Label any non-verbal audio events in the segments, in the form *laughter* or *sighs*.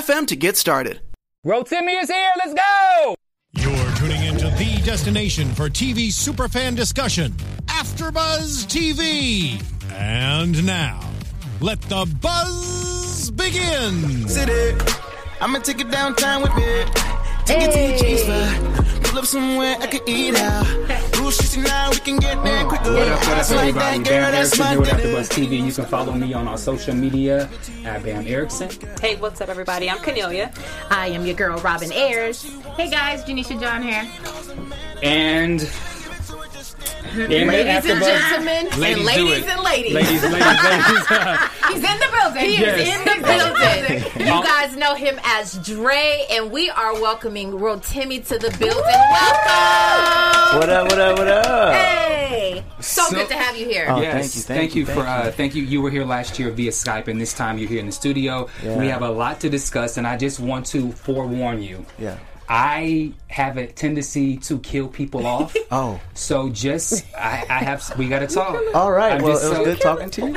to get started. Rotimi is here. Let's go. You're tuning into the destination for TV superfan discussion, AfterBuzz TV. And now, let the buzz begin. City, I'ma take it downtown with me. Take it to your cheese spot. Pull up somewhere I can eat out. Rule 69, we can get there quicker. What up, what up, That's like everybody? that, Bam that's Erickson my here with dinner. AfterBuzz TV. You can follow me on our social media at Bamm Ericsen. Hey, what's up, everybody? I'm Kennelia. I am your girl, Robin Ayers. Hey guys, Janeisha John here. And Damn it, Ladies and gentlemen, and Ladies, do ladies and ladies. Ladies, ladies, ladies. *laughs* He's in the building. He Yes. is in the building. *laughs* You guys know him as Dre, and we are welcoming Rotimi to the building. Welcome. What up? What up? What up? Hey, so, So- good to have you here. Oh, yes, thank you, thank you, for thank uh, you. thank you. You were here last year via Skype, and this time you're here in the studio. Yeah. We have a lot to discuss, and I just want to forewarn you. Yeah. I have a tendency to kill people off. *laughs* Oh. So just I, I have we got to talk. All right. I'm well, just it was so- good talking to you. *laughs*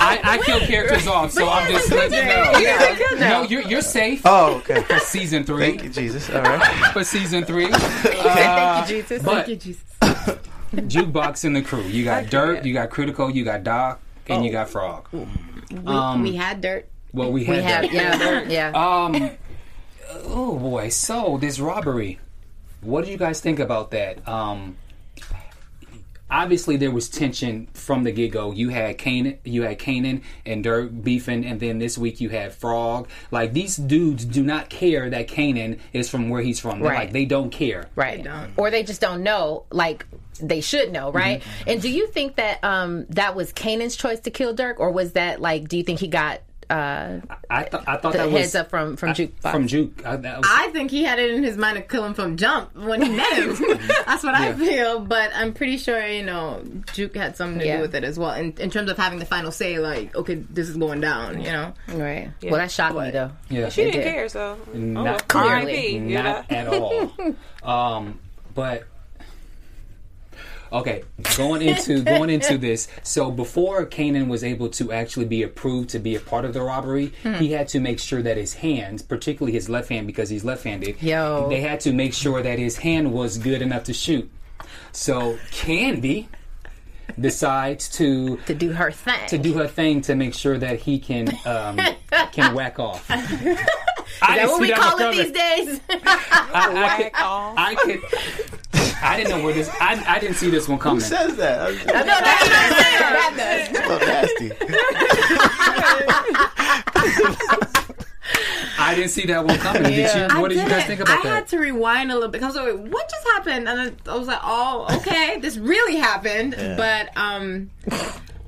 I, I kill characters off, so I'm just letting you know. Yeah. No, you're you're safe Oh, okay. *laughs* for season three. Thank you, Jesus. All right. For season three, Okay. Thank you, Jesus. but Thank you, Jesus. jukebox and the crew. You got Dirt, you got Critical, you got Doc, and you got Frog. Um, we had dirt. Well, we We had have, Dirt. yeah, yeah. Um. Oh boy. So this robbery. What do you guys think about that? Um. Obviously, there was tension from the get go. You had Kanan, you had Kanan and Dirt beefing, and then this week you had Frog. Like these dudes do not care that Kanan is from where he's from. They're Right. Like they don't care. right. Or they just don't know, like they should know, right? Mm-hmm. And do you think that um that was Kanan's choice to kill Dirt, or was that like? Do you think he got uh I thought I thought the that heads was up from from Jukebox? from Juke. I, that was, I think he had it in his mind to kill him from jump when he met him. *laughs* *laughs* That's what I feel. But I'm pretty sure, you know, Juke had something to Yeah. do with it as well. In, in terms of having the final say, like, okay, this is going down, you know? Right. Well, that shocked me though. yeah. She didn't did. care, so Not- oh, R.I.P. You know? Not at all. *laughs* um, but okay, going into going into this. So before Kanan was able to actually be approved to be a part of the robbery, Hmm. he had to make sure that his hands, particularly his left hand, because he's left-handed, Yo. they had to make sure that his hand was good enough to shoot. So Candy decides to To do her thing. to do her thing to make sure that he can um, can whack off. *laughs* I Is didn't that what we call it coming. these days? *laughs* I, I could. *laughs* I could. I didn't know where this. I, I didn't see this one coming. Who says that? I was no, that's a little *laughs* nasty. I didn't see that one coming. Did you? What did you guys think about I that? had to rewind a little bit. I was like, wait, what just happened? And I, I was like, oh, okay, this really happened. But, um,.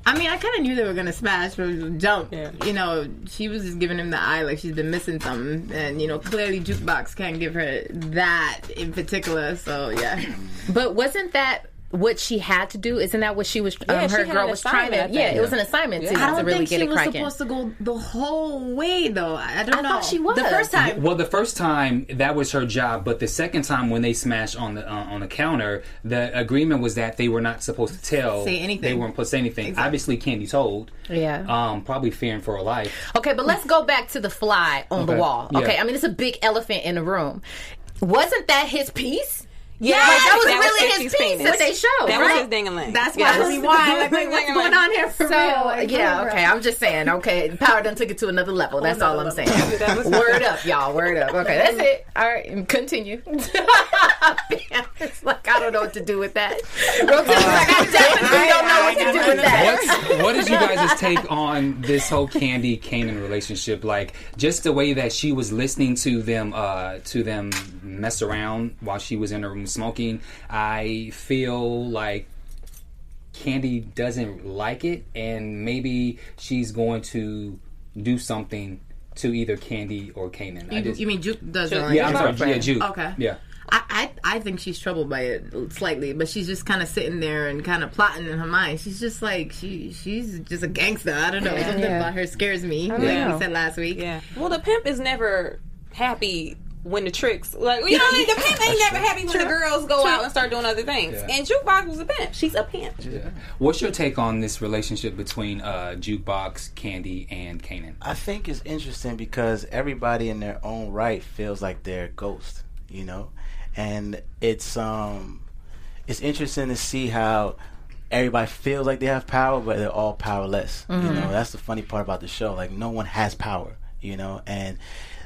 I mean, I kind of knew they were gonna smash from jump. You know, she was just giving him the eye like she's been missing something, and you know, clearly jukebox can't give her that in particular. So yeah, But wasn't that what she had to do? Isn't that what she was? Yeah, um, she her had girl was trying to. assignment, Yeah, it was an assignment to, I don't really think get she was cracking. supposed to go the whole way though. I don't I know. thought she was. the first time. Well, the first time that was her job, but the second time when they smashed on the uh, on the counter, the agreement was that they were not supposed to tell. Say anything. They weren't supposed to say anything. Obviously, Candy told. Yeah. Um, probably fearing for her life. Okay, but let's go back to the fly on the Okay. wall. Yeah. Okay, I mean it's a big elephant in the room. Wasn't that his piece? Yeah, Like, that was that was really his Fifty's piece penis. that they showed. That right? was his ding-a-ling. That's why I rewind. Like, wait, what's going on here for So real? Like, yeah, for real. okay. I'm just saying. Okay, power done took it to another level. That's all I'm Another saying. *laughs* That was- Word up, y'all. Word up. Okay, that's it. All right, continue. *laughs* it's like I don't know what to do with that. Rotation's like I definitely don't know what to do with that. What's, what is you guys' take on this whole Candy Kanan relationship? Like just the way that she was listening to them uh, to them mess around while she was in her room smoking. I feel like Candy doesn't like it, and maybe she's going to do something to either Candy or Kanan. I You, just, you mean Juke does it? yeah, I'm sorry, yeah, Juke. Okay. Yeah. I, I I think she's troubled by it slightly, but she's just kind of sitting there and kind of plotting in her mind. She's just like she she's just a gangster. I don't know. Something Yeah. about her scares me. Like know. we said last week. Yeah. Well, the pimp is never happy when the tricks like you know what I mean? the pimp ain't never happy when the girls go out and start doing other things. Yeah. And Jukebox was a pimp. She's a pimp. Yeah. What's your take on this relationship between uh, Jukebox, Candy, and Kanan? I think it's interesting because everybody in their own right feels like they're a ghost, you know, and it's um, it's interesting to see how everybody feels like they have power, but they're all powerless. You know, that's the funny part about the show. Like no one has power, you know, and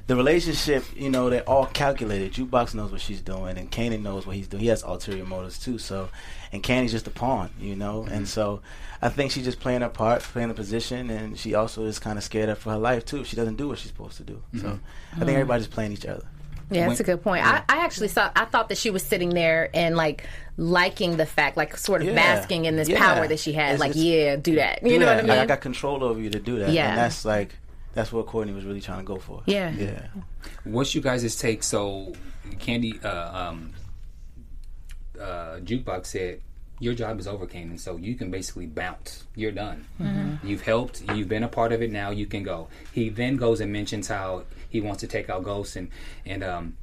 the relationship, you know, they're all calculated. Jukebox knows what she's doing, and Kanan knows what he's doing. He has ulterior motives too. So, and Candy's just a pawn, you know. Mm-hmm. And so, I think she's just playing her part, playing the position, and she also is kind of scared of for her life too. If she doesn't do what she's supposed to do. So, mm-hmm. I think everybody's playing each other. Yeah, that's a good point. I, I actually saw. I thought that she was sitting there and like liking the fact, like sort of Yeah. basking in this Yeah. power that she had. It's- like, it's- yeah, do that. You know yeah, what I like, I got control over you to do that. Yeah. and that's like that's what Courtney was really trying to go for. Yeah. yeah. What's you guys' take? So, Candy, uh, um, uh, Jukebox said, Your job is over, Kanan, so you can basically bounce. You're done. You've helped, you've been a part of it, now you can go. He then goes and mentions how he wants to take out Ghost, and, and, um,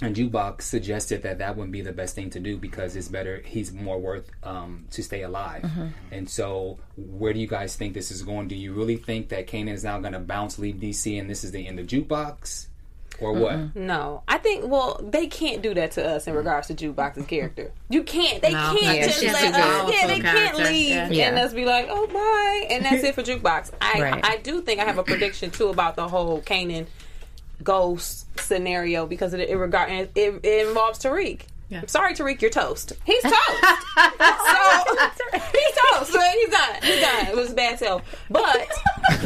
and Jukebox suggested that that wouldn't be the best thing to do because it's better, he's more worth um, to stay alive. And so, where do you guys think this is going? Do you really think that Kanan is now going to bounce, leave DC, and this is the end of Jukebox? Or what? No, I think. Well, they can't do that to us in regards to Jukebox's character. You can't. They No, can't yeah, just let us. Yeah, they can't leave Yeah. and Yeah. us be like, oh bye, and that's it for Jukebox. I *laughs* Right. I do think I have a prediction too about the whole Kanan ghost scenario because it, it regard it, it, involves Tariq. Yeah. Sorry, Tariq, you're toast. He's toast. *laughs* so he's toast. So he's done. He's done. It was bad self, but *laughs*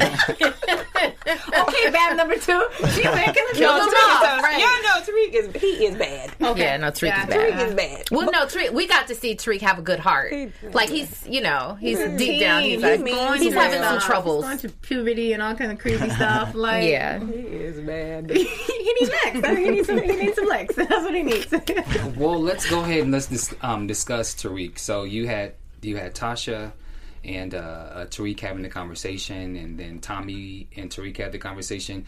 okay, bad number two. She's *laughs* making the no, no, Tariq, off. Right. y'all know Tariq is he is bad. Yeah, no, Tariq Yeah, is bad. Tariq is bad. Well, no, Tariq, we got to see Tariq have a good heart. Like he's, you know, he's deep down. He's, He's like, mean. he's He's having mean. some troubles. Going to puberty and all kind of crazy stuff. Like Yeah, He is bad. he needs legs. He needs some. He needs some legs. That's what he needs. Well, let's go ahead and let's dis- um, discuss Tariq. So you had you had Tasha and uh, uh, Tariq having the conversation, and then Tommy and Tariq had the conversation.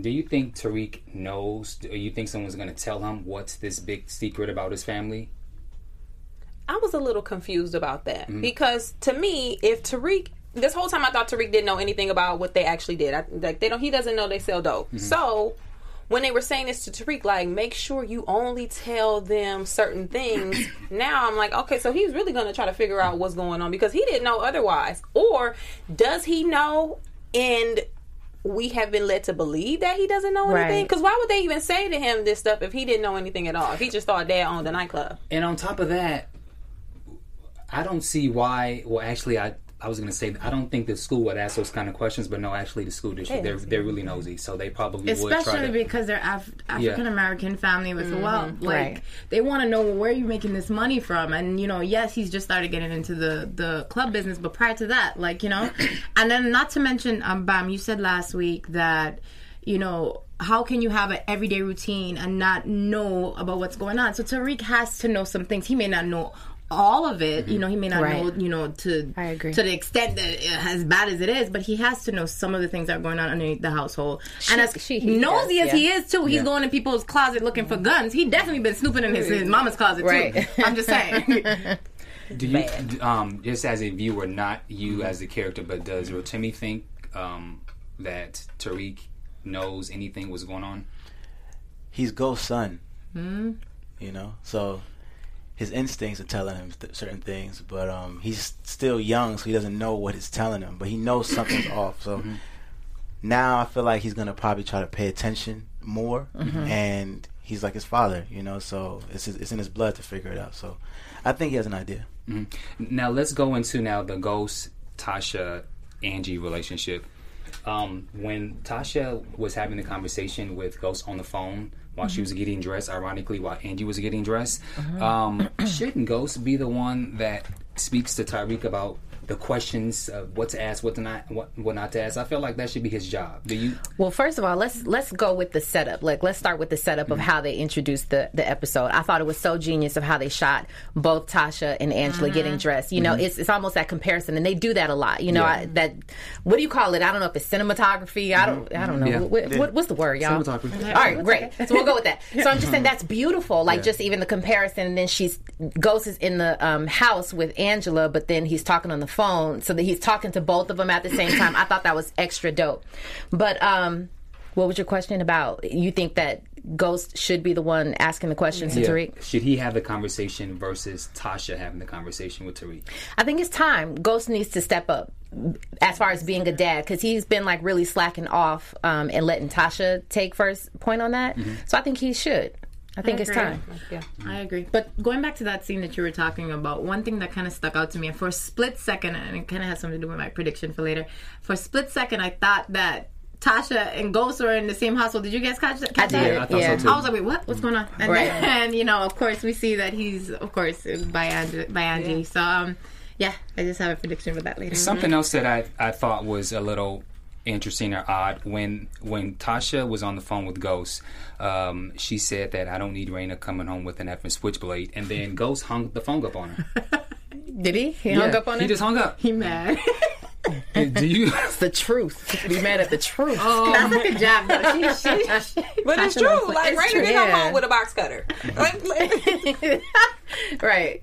Do you think Tariq knows? Do you think someone's going to tell him what's this big secret about his family? I was a little confused about that because to me, if Tariq, this whole time I thought Tariq didn't know anything about what they actually did. I, like they don't, he doesn't know they sell dope. So when they were saying this to Tariq, like make sure you only tell them certain things. *clears throat* now I'm like, okay, so he's really going to try to figure out what's going on because he didn't know otherwise, or does he know and we have been led to believe that he doesn't know anything. Right. Because why would they even say to him this stuff if he didn't know anything at all? If he just thought dad owned the nightclub. And on top of that, I don't see why. Well, actually, I I was going to say I don't think the school would ask those kind of questions, but no, actually, the school district they're they're really nosy, so they probably would try Especially to. because they're Af- African American family with wealth. Like Right. they want to know well, where are you making this money from? And you know, yes, he's just started getting into the the club business, but prior to that, like you know, *clears throat* and then not to mention, um, Bam, you said last week that you know. How can you have an everyday routine and not know about what's going on? So Tariq has to know some things. He may not know all of it. You mm-hmm. know, he may not Right. know, you know, to I agree. to the extent that it, as bad as it is, but he has to know some of the things that are going on underneath the household. and as she- he nosy does, as he is too, he's Yeah. going in people's closet looking for guns. He definitely been snooping in his, his mm-hmm. mama's closet Right. too. *laughs* I'm just saying. *laughs* Do you, um, just as a viewer, not you mm-hmm. as the character, but does Rotimi think um, that Tariq knows anything what's going on? he's Ghost's son. You know, so his instincts are telling him th- certain things, but um, he's still young, so he doesn't know what it's telling him. But he knows something's *coughs* off. So now I feel like he's gonna probably try to pay attention more, and he's like his father, you know. So it's it's in his blood to figure it out. So I think he has an idea. Now let's go into now the Ghost Tasha Angie relationship. Um, when Tasha was having the conversation with Ghost on the phone while she was getting dressed, ironically while Angie was getting dressed, um, *coughs* shouldn't Ghost be the one that speaks to Tariq about the questions of what to ask, what to not, what, what not to ask. I feel like that should be his job. Do you? Well, first of all, let's let's go with the setup. Like, let's start with the setup of mm-hmm. how they introduced the the episode. I thought it was so genius of how they shot both Tasha and Angela mm-hmm. getting dressed. You know, mm-hmm. it's it's almost that comparison, and they do that a lot. You know, Yeah. I, that what do you call it? I don't know if it's cinematography. I don't I don't know Yeah. what, what, what's the word, y'all. Cinematography. All right, great. So we'll go with that. *laughs* So I'm just saying that's beautiful. Like just even the comparison. And then she's Ghost is in the um, house with Angela, but then he's talking on the phone, so that he's talking to both of them at the same time. I thought that was extra dope. But um, what was your question about? You think that Ghost should be the one asking the questions to Tariq? Should he have the conversation versus Tasha having the conversation with Tariq? I think it's time. Ghost needs to step up as far as being a dad because he's been like really slacking off um, and letting Tasha take first point on that. So I think he should. I think it's time. Yeah. I agree. But going back to that scene that you were talking about, one thing that kind of stuck out to me, and for a split second, and it kind of has something to do with my prediction for later. For a split second, I thought that Tasha and Ghost were in the same household. Did you guys catch, catch I did. Yeah, I thought yeah. so too. I was like, wait, what? What's going on? And Right. then, *laughs* you know, of course, we see that he's, of course, by Angie. By Angie. So, um, yeah, I just have a prediction for that later. Something else that I, I thought was a little interesting or odd when when Tasha was on the phone with Ghost, um, she said that I don't need Raina coming home with an effing switchblade, and then *laughs* Ghost hung the phone up on her. *laughs* Did he? He hung up on He it. just hung up. He mad. *laughs* Do you? It's the truth. Be mad at the truth. Oh, That's like a jab, though. She, she, But it's true. knows- Like, Raina true, did come yeah. home with a box cutter. Like, like- right.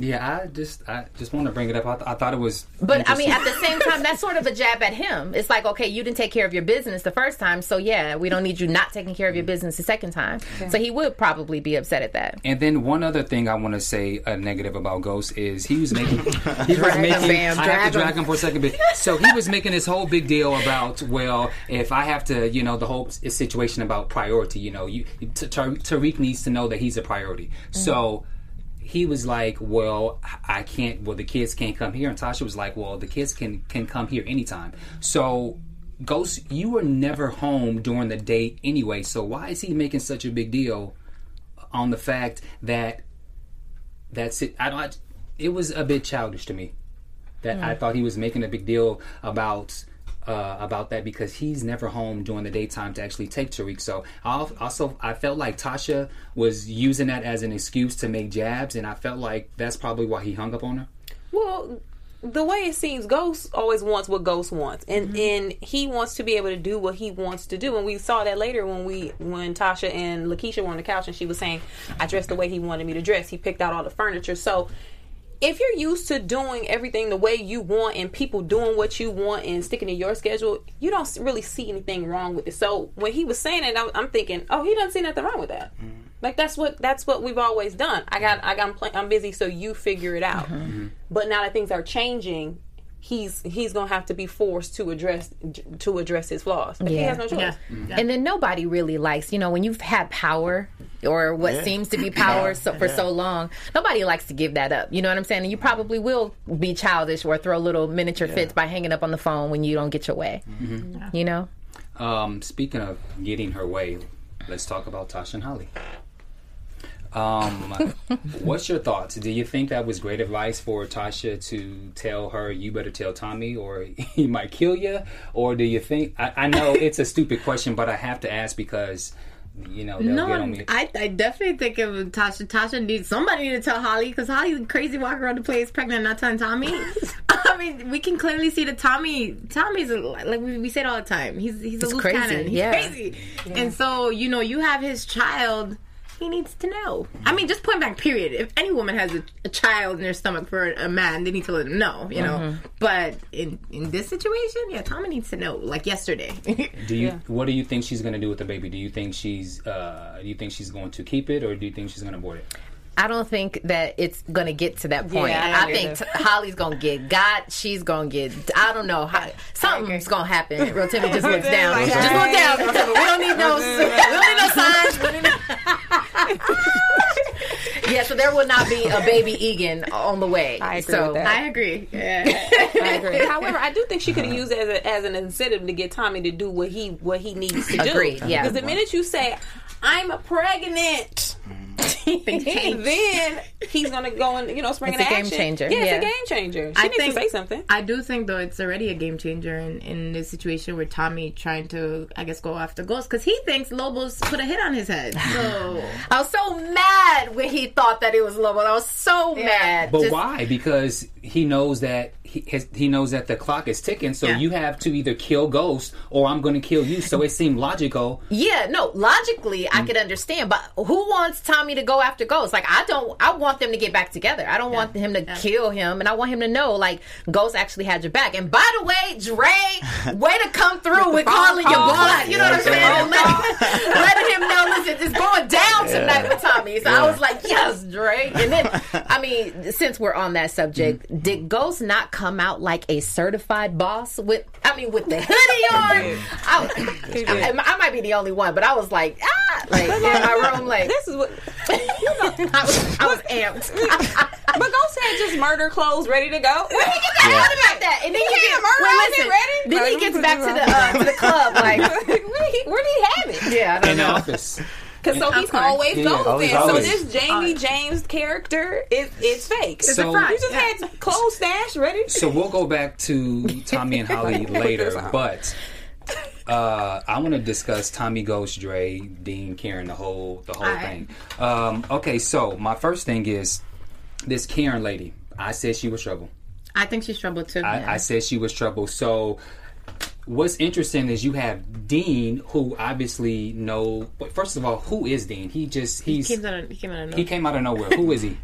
Yeah, I just I just want to bring it up. I, th- I thought it was. But I mean, at the same time, *laughs* that's sort of a jab at him. It's like, okay, you didn't take care of your business the first time, so yeah, we don't need you not taking care of your mm. business the second time. So he would probably be upset at that. And then one other thing I want to say a negative about Ghost is he was making *laughs* he was making fam, I have drag to drag him. him for a second bit. So he was making this whole big deal about well, if I have to, you know, the whole situation about priority. You know, you T- Tar- Tariq needs to know that he's a priority. So. Mm. He was like, "Well, I can't. Well, the kids can't come here." And Tasha was like, "Well, the kids can can come here anytime." So Ghost, you were never home during the day anyway, so why is he making such a big deal on the fact that that's it? I don't. It was a bit childish to me. That I hmm. thought he was making a big deal about uh, about that because he's never home during the daytime to actually take Tariq. So I also I felt like Tasha was using that as an excuse to make jabs, and I felt like that's probably why he hung up on her. well, the way it seems, Ghost always wants what Ghost wants, and and he wants to be able to do what he wants to do. And we saw that later when we when Tasha and Lakeisha were on the couch, and she was saying, "I dressed the way he wanted me to dress." He picked out all the furniture, so. If you're used to doing everything the way you want and people doing what you want and sticking to your schedule, you don't really see anything wrong with it. So when he was saying it, I'm, I'm thinking, oh, he doesn't see nothing wrong with that. Mm-hmm. Like that's what that's what we've always done. I got I got I'm, play, I'm busy, so you figure it out. Mm-hmm. But now that things are changing, he's he's gonna have to be forced to address to address his flaws. Like, He has no choice. yeah. And then nobody really likes, you know, when you've had power or what Yeah. seems to be power so, for so long, nobody likes to give that up. You know what I'm saying? And you probably will be childish or throw little miniature fits by hanging up on the phone when you don't get your way. You know? Um, speaking of getting her way, let's talk about Tasha and Holly. Um, *laughs* what's your thoughts? Do you think that was great advice for Tasha to tell her you better tell Tommy or *laughs* he might kill you? Or do you think I, I know *laughs* it's a stupid question, but I have to ask because you know No, get on me. I, I definitely think it was Tasha. Tasha needs somebody to tell Holly because Holly's crazy walking around the place pregnant, not telling Tommy. I mean, we can clearly see that Tommy. Tommy's a, like we, we say it all the time. He's he's a He's loose crazy, cannon. He's yeah. crazy, and so you know you have his child. He needs to know. I mean, just point blank. Period. If any woman has a, a child in their stomach for a man, they need to let him know. You know. Mm-hmm. But in in this situation, yeah, Tommy needs to know. Like yesterday. *laughs* Do you? What do you think she's going to do with the baby? Do you think she's? Uh, do you think she's going to keep it, or do you think she's going to abort it? I don't think that it's going to get to that point. Yeah, I I, think t- Holly's going to get got. She's going to get. I don't know. How, something's going to happen. Rotimi just *laughs* looks down. Like, just look down. Rotimi. We don't need no. we don't need no signs. We don't need no- yeah, so there will not be a baby Egan on the way. I agree so with that. I agree. Yeah. *laughs* I agree. However, I do think she could have used it as, a, as an incentive to get Tommy to do what he what he needs to do. Agreed, yeah. Because the minute you say, "I'm pregnant," *laughs* Things change. then he's gonna go and you know spring It's into a game action. changer, Yeah, yeah. it's a game changer. She I needs think to say something. I do think though it's already a game changer in in this situation where Tommy trying to I guess go after Ghost because he thinks Lobos put a hit on his head. *sighs* So I was so mad when he thought that it was Lobos. I was so mad. But Just- why? Because he knows that he has, he knows that the clock is ticking. So Yeah. you have to either kill Ghost or I'm going to kill you. So it seemed logical. Yeah, no, logically I could understand, but who wants Tommy to go after Ghost? Like I don't I want them to get back together. I don't want him to kill him and I want him to know like Ghost actually had your back. And by the way, Dre, *laughs* way to come through with, calling your call. boss. You know what I'm saying? And let, letting him know, listen, it's going down tonight with Tommy. So I was like, yes, Dre. And then I mean, since we're on that subject, did Ghost not come out like a certified boss with I mean with the hoodie on? I, I, I might be the only one, but I was like, ah, like in my room, like This is what. *laughs* I was, I was amped. *laughs* But Ghost had just murder clothes ready to go. Where did he get that out about that? And then he had gets, a murder well, listen, ready? Then he gets back to the uh, to the club, *laughs* like where, did he, where did he have it? yeah, I don't In the know. office. Because so he's course. always Yeah, Ghost. always. So always. this Jamie James character is is fake. It's So- you just had clothes stashed ready. So we'll go back to Tommy and Holly later, but uh, I want to discuss Tommy Ghost, Dre, Dean, Karen, the whole the whole Alright. thing. Um, okay, so my first thing is this Karen lady. I said she was trouble. I think she's trouble too. I, I said she was trouble. So what's interesting is you have Dean, who obviously know. But first of all, who is Dean? He just he's he came out of, he came out of he came out of nowhere. Who is he?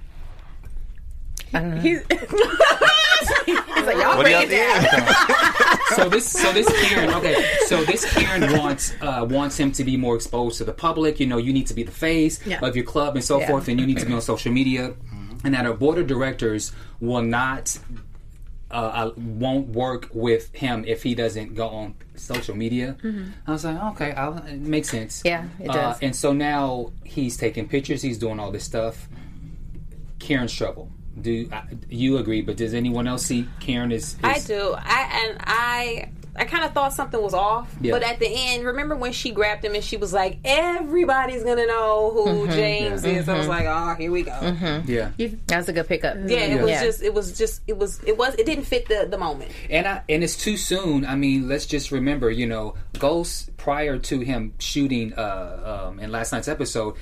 *laughs* *laughs* He's, Like, y'all What do bring y'all it down. *laughs* so this so this Karen okay so this Karen wants uh, wants him to be more exposed to the public you know you need to be the face Yeah. of your club and so Yeah. forth and you need to be on social media and that our board of directors will not uh, uh, won't work with him if he doesn't go on social media. I was like, okay, I'll, it makes sense. Yeah, it Uh, does. and so now he's taking pictures, he's doing all this stuff. Karen's trouble. Do uh, you agree? But does anyone else see Karen is? is I do. I and I I kind of thought something was off, Yeah. but at the end, remember when she grabbed him and she was like, "Everybody's gonna know who Mm-hmm. James is." I was like, "Oh, here we go." Yeah. That was a good pickup. Yeah, it was Yeah. just, it was just, it was, it was, it didn't fit the the moment. And I and it's too soon. I mean, let's just remember, you know, Ghost prior to him shooting uh um in last night's episode,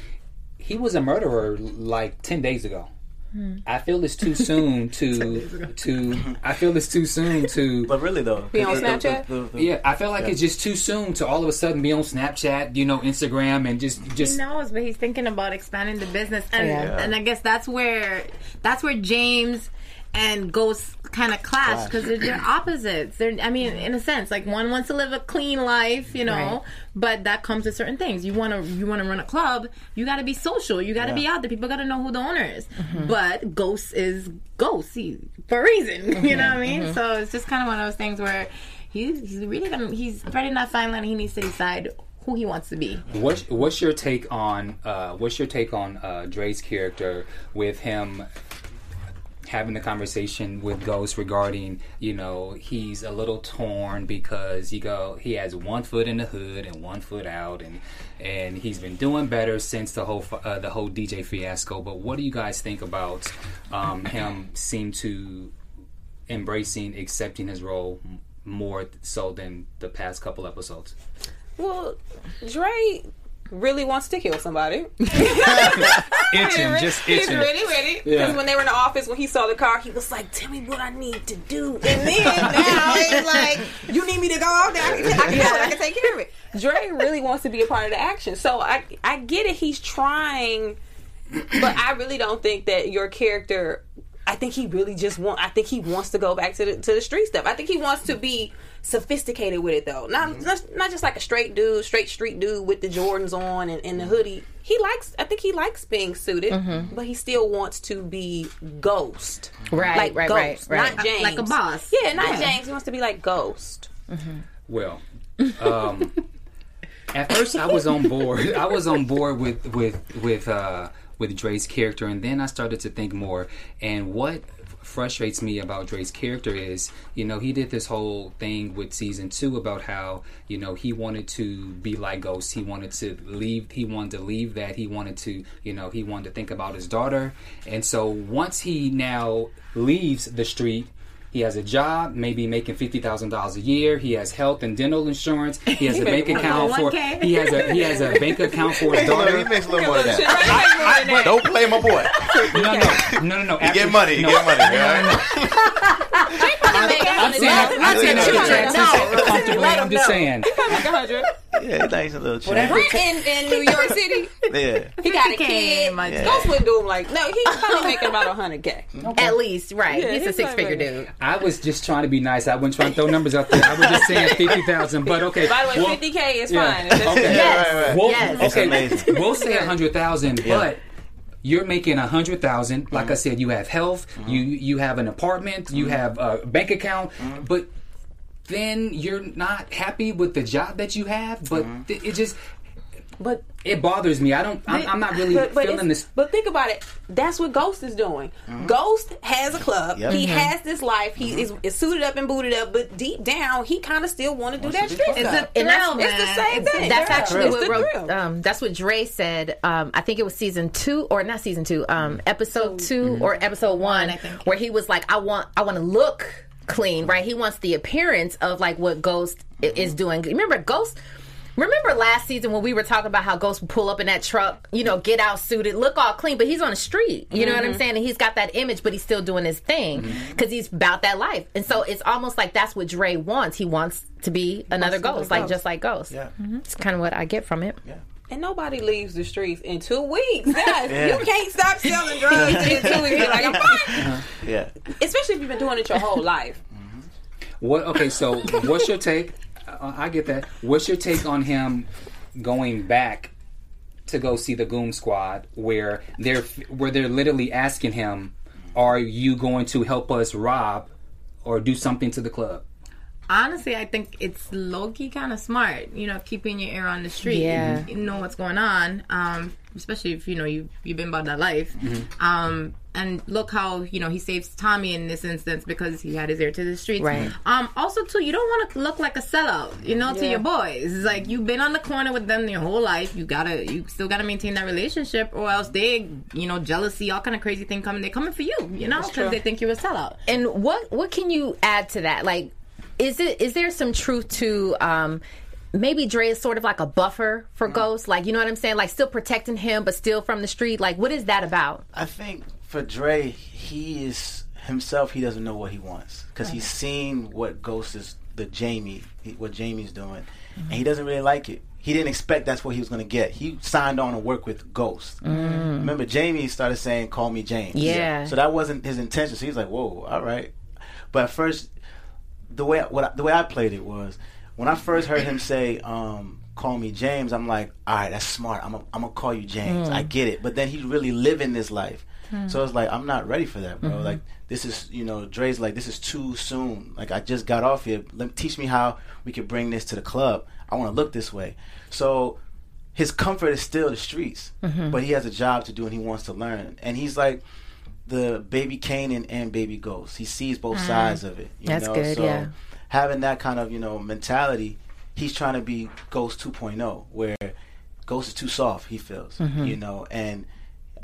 he was a murderer like ten days ago. Hmm. I feel it's too soon to *laughs* to. I feel it's too soon to. *laughs* But really though, Be on the- the- Snapchat? the- the- Yeah, I feel like it's just too soon to all of a sudden be on Snapchat, you know, Instagram, and just just. he just knows, but he's thinking about expanding the business, and Yeah. and I guess that's where that's where James and Ghost kind of clash because they're, they're *clears throat* opposites. They're, I mean, in a sense, like one wants to live a clean life, you know, Right. but that comes with certain things. You want to you want to run a club, you got to be social, you got to be out there. People got to know who the owner is. But Ghost is Ghost he, for a reason, *laughs* you know what I mean? So it's just kind of one of those things where. He's, he's really gonna. He's ready not fine line. He needs to decide who he wants to be. What's what's your take on uh, what's your take on uh, Dre's character with him having the conversation with Ghost regarding you know he's a little torn because he go he has one foot in the hood and one foot out and and he's been doing better since the whole uh, the whole DJ fiasco. But what do you guys think about um, him seem to embracing accepting his role more so than the past couple episodes? Well, Dre really wants to kill somebody. *laughs* Itching, just He's itching. ready, ready. Because Yeah. when they were in the office, when he saw the car, he was like, "Tell me what I need to do." And then *laughs* now he's like, "You need me to go out there? I can, I can do it. I can take care of it." Dre really wants to be a part of the action, so I I get it. He's trying, but I really don't think that your character. I think he really just want. I think he wants to go back to the to the street stuff. I think he wants to be sophisticated with it though. Not not, not just like a straight dude, straight street dude with the Jordans on and, and the hoodie. He likes. I think he likes being suited, but he still wants to be Ghost. Right, like right, Ghost, right, right. not James. Like a boss. Yeah, not Yeah. James. He wants to be like Ghost. Well, *laughs* um, at first I was on board. *laughs* I was on board with with with uh, with Dre's character, and then I started to think more. And what frustrates me about Dre's character is, you know, he did this whole thing with season two about how, you know, he wanted to be like Ghost. He wanted to leave. He wanted to leave that. He wanted to, you know, he wanted to think about his daughter. And so once he now leaves the street. He has a job, maybe making fifty thousand dollars a year. He has health and dental insurance. He has *laughs* a bank account for. He has a he has a bank account for his daughter. he makes a little more than that. Don't play my boy. No, no, no, no, no. You get money. You no, get money. no, all no, right? no. I'm saying, I'm saying, Let him I'm saying, know. comfortably. I'm just saying. *laughs* Yeah, he's nice a little change. Brent in, in *laughs* New York City, Yeah. he got a kid. my- Yeah. Ghost wouldn't do him like no. He's probably making about a hundred k. At least, right? Yeah, he's a six figure dude. I was just trying to be nice. I wasn't trying to throw numbers out there. I was just saying fifty thousand. But okay. By the way, well, fifty k is yeah. fine. Okay. Yes. right, right. Well, Yes. Okay. We'll say a hundred thousand, but you're making a hundred thousand. Like Mm-hmm. I said, you have health. You you have an apartment. You have a bank account. Mm-hmm. But then you're not happy with the job that you have. But Mm-hmm. th- it just But it bothers me. I don't. I'm, I'm not really but, but feeling this. But think about it. That's what Ghost is doing. Ghost has a club. Yep. He Mhm. has this life. He is, is suited up and booted up. But deep down, he kind of still want to do that to be street. It's stuff. a And that's- thrill, it's the same It's- thing. That's Yeah. actually It's what the wrote, um, that's what Dre said. Um, I think it was season two or not season two, um, episode 2 or episode one, I think. where he was like, "I want, I want to look clean, right? He wants the appearance of like what Ghost i- is doing. Remember Ghost." Remember last season when we were talking about how Ghost would pull up in that truck, you know, get out suited, look all clean, but he's on the street. You know what I'm mm-hmm. saying? And he's got that image, but he's still doing his thing mm-hmm. because he's about that life. And so it's almost like that's what Dre wants. He wants to be another to Ghost, like like Ghost. just like Ghost. Yeah. Mm-hmm. It's kind of what I get from it. Yeah. And nobody leaves the streets in two weeks. *laughs* Guys, You can't stop selling drugs in two weeks. You're like, I'm fine. Uh-huh. Yeah. Especially if you've been doing it your whole life. What? Okay, so what's your take? Uh, I get that. What's your take on him going back to go see the Goon Squad, where they're where they're literally asking him, "Are you going to help us rob or do something to the club?" honestly, I think it's low key kind of smart. You know, keeping your ear on the street. Yeah. and you know what's going on. Um, especially if you know you you've been about that life. Mm-hmm. Um, and look how you know he saves Tommy in this instance because he had his ear to the streets. Right. Um, also too, you don't want to look like a sellout. You know, to your boys. It's like you've been on the corner with them your whole life. You gotta, you still gotta maintain that relationship, or else they, you know, jealousy, all kind of crazy thing coming. They're coming for you. You know, because they think you're a sellout. And what what can you add to that? Like, is it is there some truth to um, maybe Dre is sort of like a buffer for Ghost? Like, you know what I'm saying? Like, still protecting him, but still from the street. Like, what is that about? I think for Dre, he is himself. He doesn't know what he wants because he's seen what Ghost is, the Jamie, what Jamie's doing, and he mm-hmm. doesn't really like it. He didn't expect that's what he was going to get. He signed on to work with Ghost. Mm-hmm. Remember, Jamie started saying, "Call me James." Yeah. So that wasn't his intention. So he's like, "Whoa, all right." But at first, the way what I- the way I played it was when I first heard him say, um, "Call me James," I'm like, "All right, that's smart. I'm gonna I'm gonna call you James. I mm. get it." But then he's really living this life, Hmm. so it's like I'm not ready for that, bro. Mm-hmm. Like this is you know Dre's like this is too soon. Like I just got off here. Let teach me how we could bring this to the club. I want to look this way. So his comfort is still the streets, mm-hmm. but he has a job to do and he wants to learn. And he's like the baby Kanan and baby Ghost. He sees both mm. sides of it. You That's know? good, So yeah. having that kind of you know mentality, he's trying to be Ghost 2.0, where Ghost is too soft. He feels, Mm-hmm. you know, and.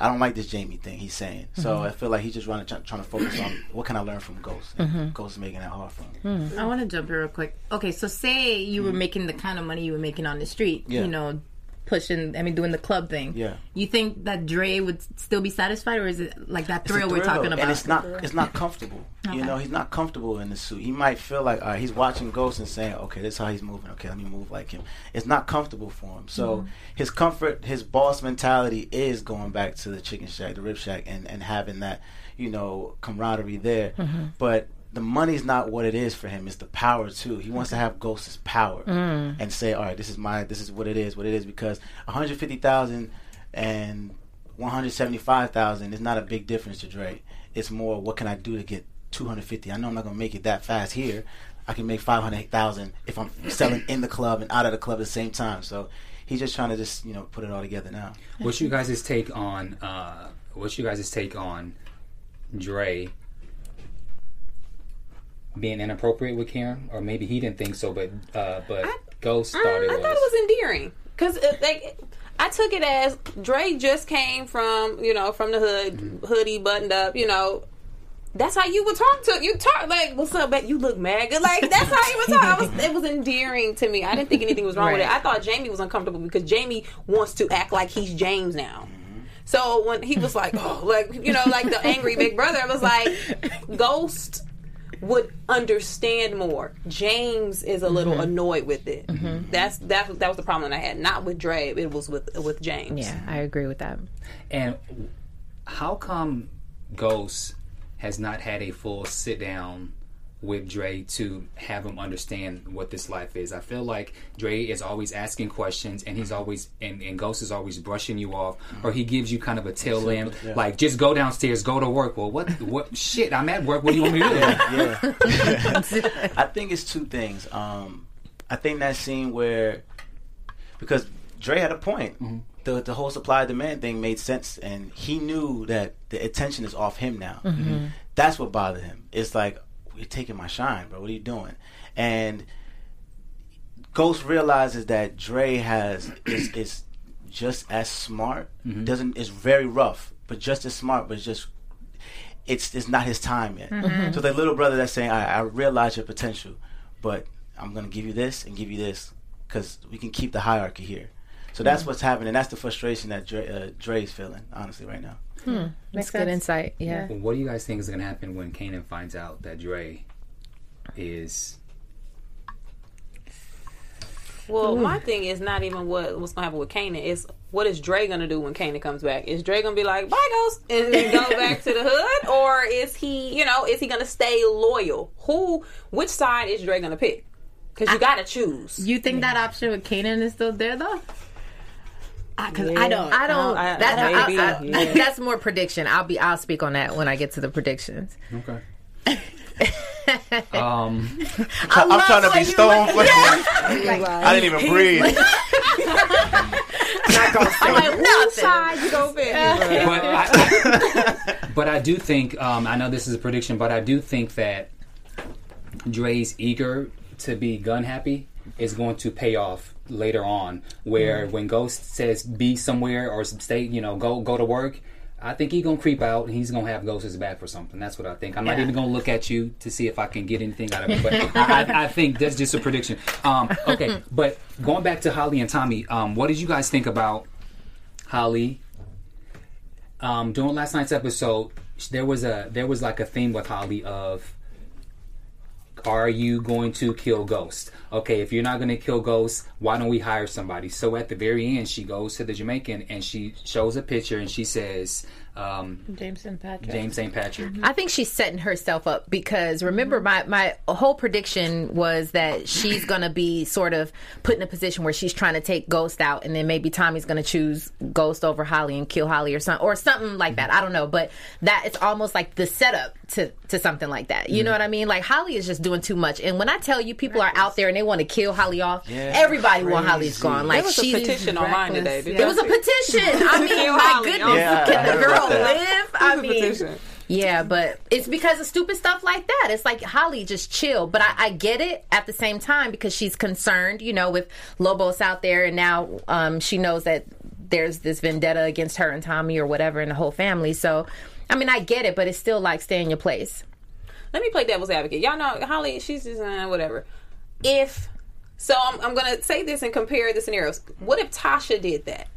I don't like this Jamie thing he's saying, so Mm-hmm. I feel like he's just trying to, trying to focus on what can I learn from Ghost. And Mm-hmm. Ghost is making that hard for him. I want to jump in real quick. Okay, so say you were making the kind of money you were making on the street, Yeah. you know, pushing, I mean, doing the club thing. Yeah. You think that Dre would still be satisfied, or is it like that It's a thrill we're talking about? and it's not it's not comfortable. You know, he's not comfortable in the suit. He might feel like, all right, he's watching Ghost and saying, okay, this is how he's moving. Okay, let me move like him. It's not comfortable for him. So Mm-hmm. his comfort, his boss mentality is going back to the chicken shack, the rib shack, and and having that, you know, camaraderie there. Mm-hmm. But the money's not what it is for him. It's the power too. He wants to have Ghost's power Mm. and say, all right, this is my, this is what it is, what it is. Because one hundred fifty thousand and 175,000 is not a big difference to Dre. It's more what can I do to get 250? I know I'm not going to make it that fast here. I can make 500,000 if I'm selling in the club and out of the club at the same time. So he's just trying to just, you know, put it all together now. What's you guys' take on? Uh, what's you guys' take on Dre being inappropriate with Karen, or maybe he didn't think so, but uh, but Ghost thought Mm, it I was. thought it was endearing because like I took it as Dre just came from you know from the hood, Mm-hmm. hoodie buttoned up, you know. That's how you would talk to you talk like what's up, man? You look mad good. Like that's how you would talk. I was, it was endearing to me. I didn't think anything was wrong with it. I thought Jamie was uncomfortable because Jamie wants to act like he's James now. So when he was like, oh, like you know, like the angry big brother, I was like, Ghost would understand more. James is a little Mm-hmm. annoyed with it. That's that that was the problem that I had. Not with Dre, it was with with James. Yeah, I agree with that. And how come Ghost has not had a full sit down with Dre to have him understand what this life is? I feel like Dre is always asking questions and he's always and, and Ghost is always brushing you off or he gives you kind of a tail end like just go downstairs, go to work. Well what what *laughs* shit, I'm at work, what do you want me to do? yeah. *laughs* I think it's two things. Um, I think that scene where because Dre had a point. The the whole supply demand thing made sense, and he knew that the attention is off him now. That's what bothered him. It's like you're taking my shine, bro. What are you doing? And Ghost realizes that Dre has is, is just as smart. Mm-hmm. Doesn't is very rough, but just as smart, but just it's it's not his time yet. Mm-hmm. So the little brother that's saying, I, I realize your potential, but I'm gonna give you this and give you this because we can keep the hierarchy here. So that's mm-hmm. what's happening. That's the frustration that Dre, uh, Dre's feeling, honestly, right now. Hmm. That's good insight. Yeah. Well, what do you guys think is going to happen when Kanan finds out that Dre is Well, my thing is not even what what's gonna happen with Kanan. It's what is Dre gonna do when Kanan comes back? Is Dre gonna be like bye ghost and then go *laughs* back to the hood, or is he you know is he gonna stay loyal? Who which side is Dre gonna pick? Because you gotta choose. You think that option with Kanan is still there though? Because I don't. I don't. I- that, I- maybe, I- yeah. That's more prediction. I'll be. I'll speak on that when I get to the predictions. okay? *laughs* um, I'm trying to be stone *laughs* I didn't even breathe. *laughs* I'm like, which side you gonna but I, I, but I do think um, I know this is a prediction, but I do think that Dre's eager to be gun happy is going to pay off later on. Where when Ghost says be somewhere or stay, you know, go go to work. I think he's gonna creep out and he's gonna have Ghost's back for something. That's what I think. I'm not even gonna look at you to see if I can get anything out of it. But *laughs* I, I, I think that's just a prediction. Um, okay, *laughs* but going back to Holly and Tommy, um, what did you guys think about Holly um, during last night's episode, there was a there was like a theme with Holly of, are you going to kill Ghost? Okay, if you're not going to kill Ghost, why don't we hire somebody? So at the very end, she goes to the Jamaican and she shows a picture and she says, um, James St. Patrick. James St. Patrick. I think she's setting herself up because remember my my whole prediction was that she's gonna be sort of put in a position where she's trying to take Ghost out, and then maybe Tommy's gonna choose Ghost over Holly and kill Holly or something or something like that. I don't know, but that it's almost like the setup to to something like that. You know what I mean? Like Holly is just doing too much, and when I tell you people are out there and they want to kill Holly off, Yeah. everybody want Holly's gone. Like There was a she's petition online today. Did It was a petition. *laughs* I mean, my Holly. goodness, Yeah, can the girl live? I It was a mean, petition. yeah, but it's because of stupid stuff like that. It's like Holly just chill, but I, I get it at the same time because she's concerned, you know, with Lobos out there, and now um, she knows that there's this vendetta against her and Tommy or whatever, and the whole family. So, I mean, I get it, but it's still like stay in your place. Let me play devil's advocate. Y'all know Holly. She's just uh, whatever. If so, I'm, I'm gonna say this and compare the scenarios. What if Tasha did that?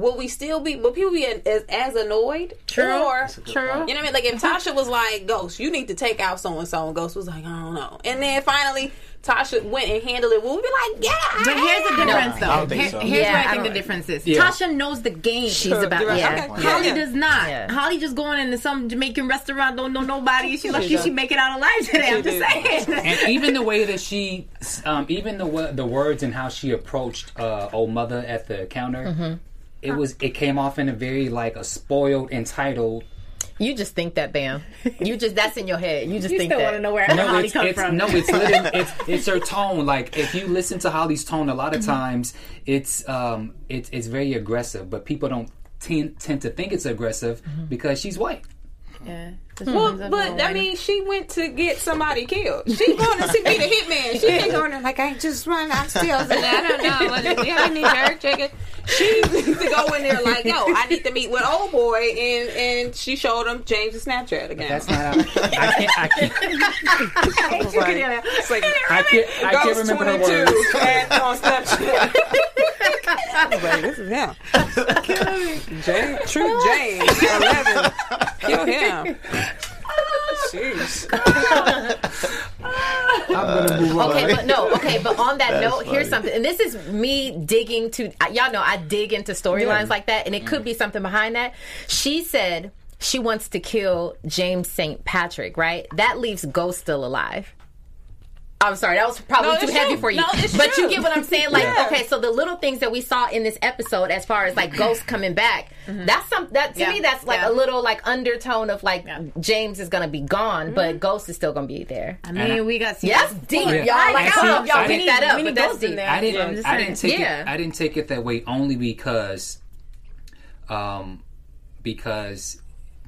Will we still be? Will people be as, as annoyed? True. Or True. You know what I mean? Like if *laughs* Tasha was like, "Ghost, you need to take out so and so," and Ghost was like, "I don't know," and then finally Tasha went and handled it. We'll we be like, "Yeah"? But here's the am." difference, though. I don't think so. Here's Yeah, where I I think don't- the difference is. Yeah. Tasha knows the game. She's about right. yeah. Okay. Holly Yeah. does not. Yeah. Holly just going into some Jamaican restaurant, don't know nobody. She lucky she make it out alive today. I'm just saying. and even the way that she, um, even the the words and how she approached uh, old mother at the counter, Mm-hmm. It was it came off in a very like a spoiled, entitled. You just think that, Bam. You just that's in your head. You just You think still that. want to know where No, Holly it's, come it's from. no, it's literally *laughs* it's it's her tone. Like if you listen to Holly's tone, a lot of Mm-hmm. times it's um it's it's very aggressive, but people don't tend tend to think it's aggressive Mm-hmm. because she's white. Yeah. Well, but I mean, she went to get somebody killed. She going to see be the hitman. She *laughs* ain't going to like I just run upstairs *laughs* and I don't know. What, do you have any jerk chicken? She needs to go in there like, yo, I need to meet with old boy, and and she showed him James' Snapchat again. That's not. How, I can't. I can't. *laughs* it's like, it's like I can't. I can't remember her words. on Snapchat. *laughs* I like, this is him. James, True James, 11. Kill him. Jeez. *laughs* I'm gonna uh, move on. Okay, but no, okay, but on that note, here's something, and this is me digging to y'all know I dig into storylines like that, and it could mm. be something behind that. She said she wants to kill James St. Patrick, right? That leaves Ghost still alive. I'm sorry, that was probably No, too heavy true. for you. No, it's but true. you get what I'm saying? Like, Yeah. okay, so the little things that we saw in this episode, as far as like ghosts coming back, that's some that to Yeah. me that's like Yeah. a little like undertone of like James is gonna be gone, but Ghost is still gonna be there. I mean, we got Yes, deep, y'all. Like, I don't know if y'all I picked that up, we but need that's Ghost deep. there. I didn't. just I didn't take Yeah. it. I didn't take it that way only because, um, because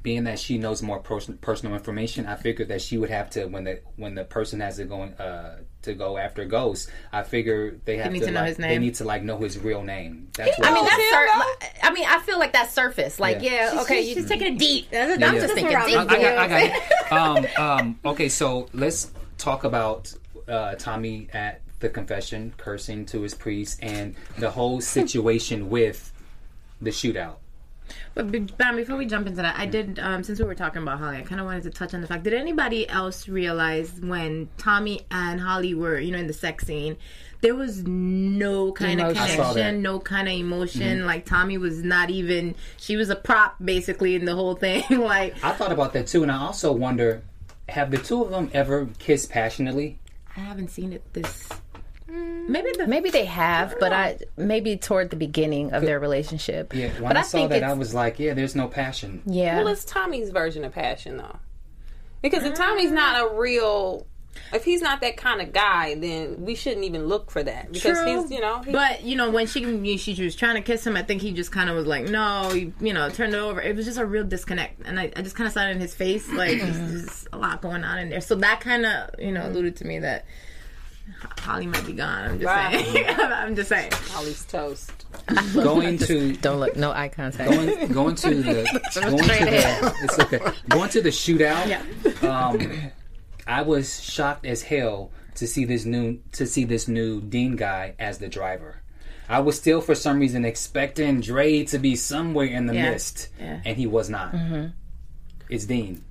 being that she knows more person, personal information, I figured that she would have to when the when the person has to go uh, to go after Ghost. I figure they have need to, to know like, his name. They need to like know his real name. That's I mean, that's sur- I mean, I feel like that's surface. Like, Yeah. yeah, okay, she's, you, she's taking it deep. That's, Yeah, I'm yeah. just thinking That's deep. I, I got, I got *laughs* it. Um, um, okay, so let's talk about uh, Tommy at the confession, cursing to his priest, and the whole situation with the shootout. But Bamm, before we jump into that, I did um, since we were talking about Holly, I kind of wanted to touch on the fact. Did anybody else realize when Tommy and Holly were, you know, in the sex scene, there was no kind of Emotion. I saw that. connection, no kind of emotion. Like Tommy was not even. She was a prop basically in the whole thing. *laughs* like I thought about that too, and I also wonder: Have the two of them ever kissed passionately? I haven't seen it this. Maybe the maybe they have, but I maybe toward the beginning of their relationship. Yeah, when but I, I, saw think that, I was like, "Yeah, there's no passion." yeah. Well, it's Tommy's version of passion, though. Because if Tommy's mm. not a real, if he's not that kind of guy, then we shouldn't even look for that. Because True. he's, you know, he, But you know, when she she was trying to kiss him, I think he just kind of was like, "No," he, you know, turned it over. It was just a real disconnect, and I, I just kind of saw it in his face, like there's, there's a lot going on in there. So that kind of you know alluded to me that Holly might be gone. I'm just Right. saying. *laughs* I'm just saying. Holly's toast. Going to Don't look, no eye contact. going, going to the *laughs* going to the it's okay. Going to the shootout. Um, I was shocked as hell to see this new to see this new Dean guy as the driver. I was still for some reason expecting Dre to be somewhere in the Yeah. mist, Yeah. and he was not. It's Dean,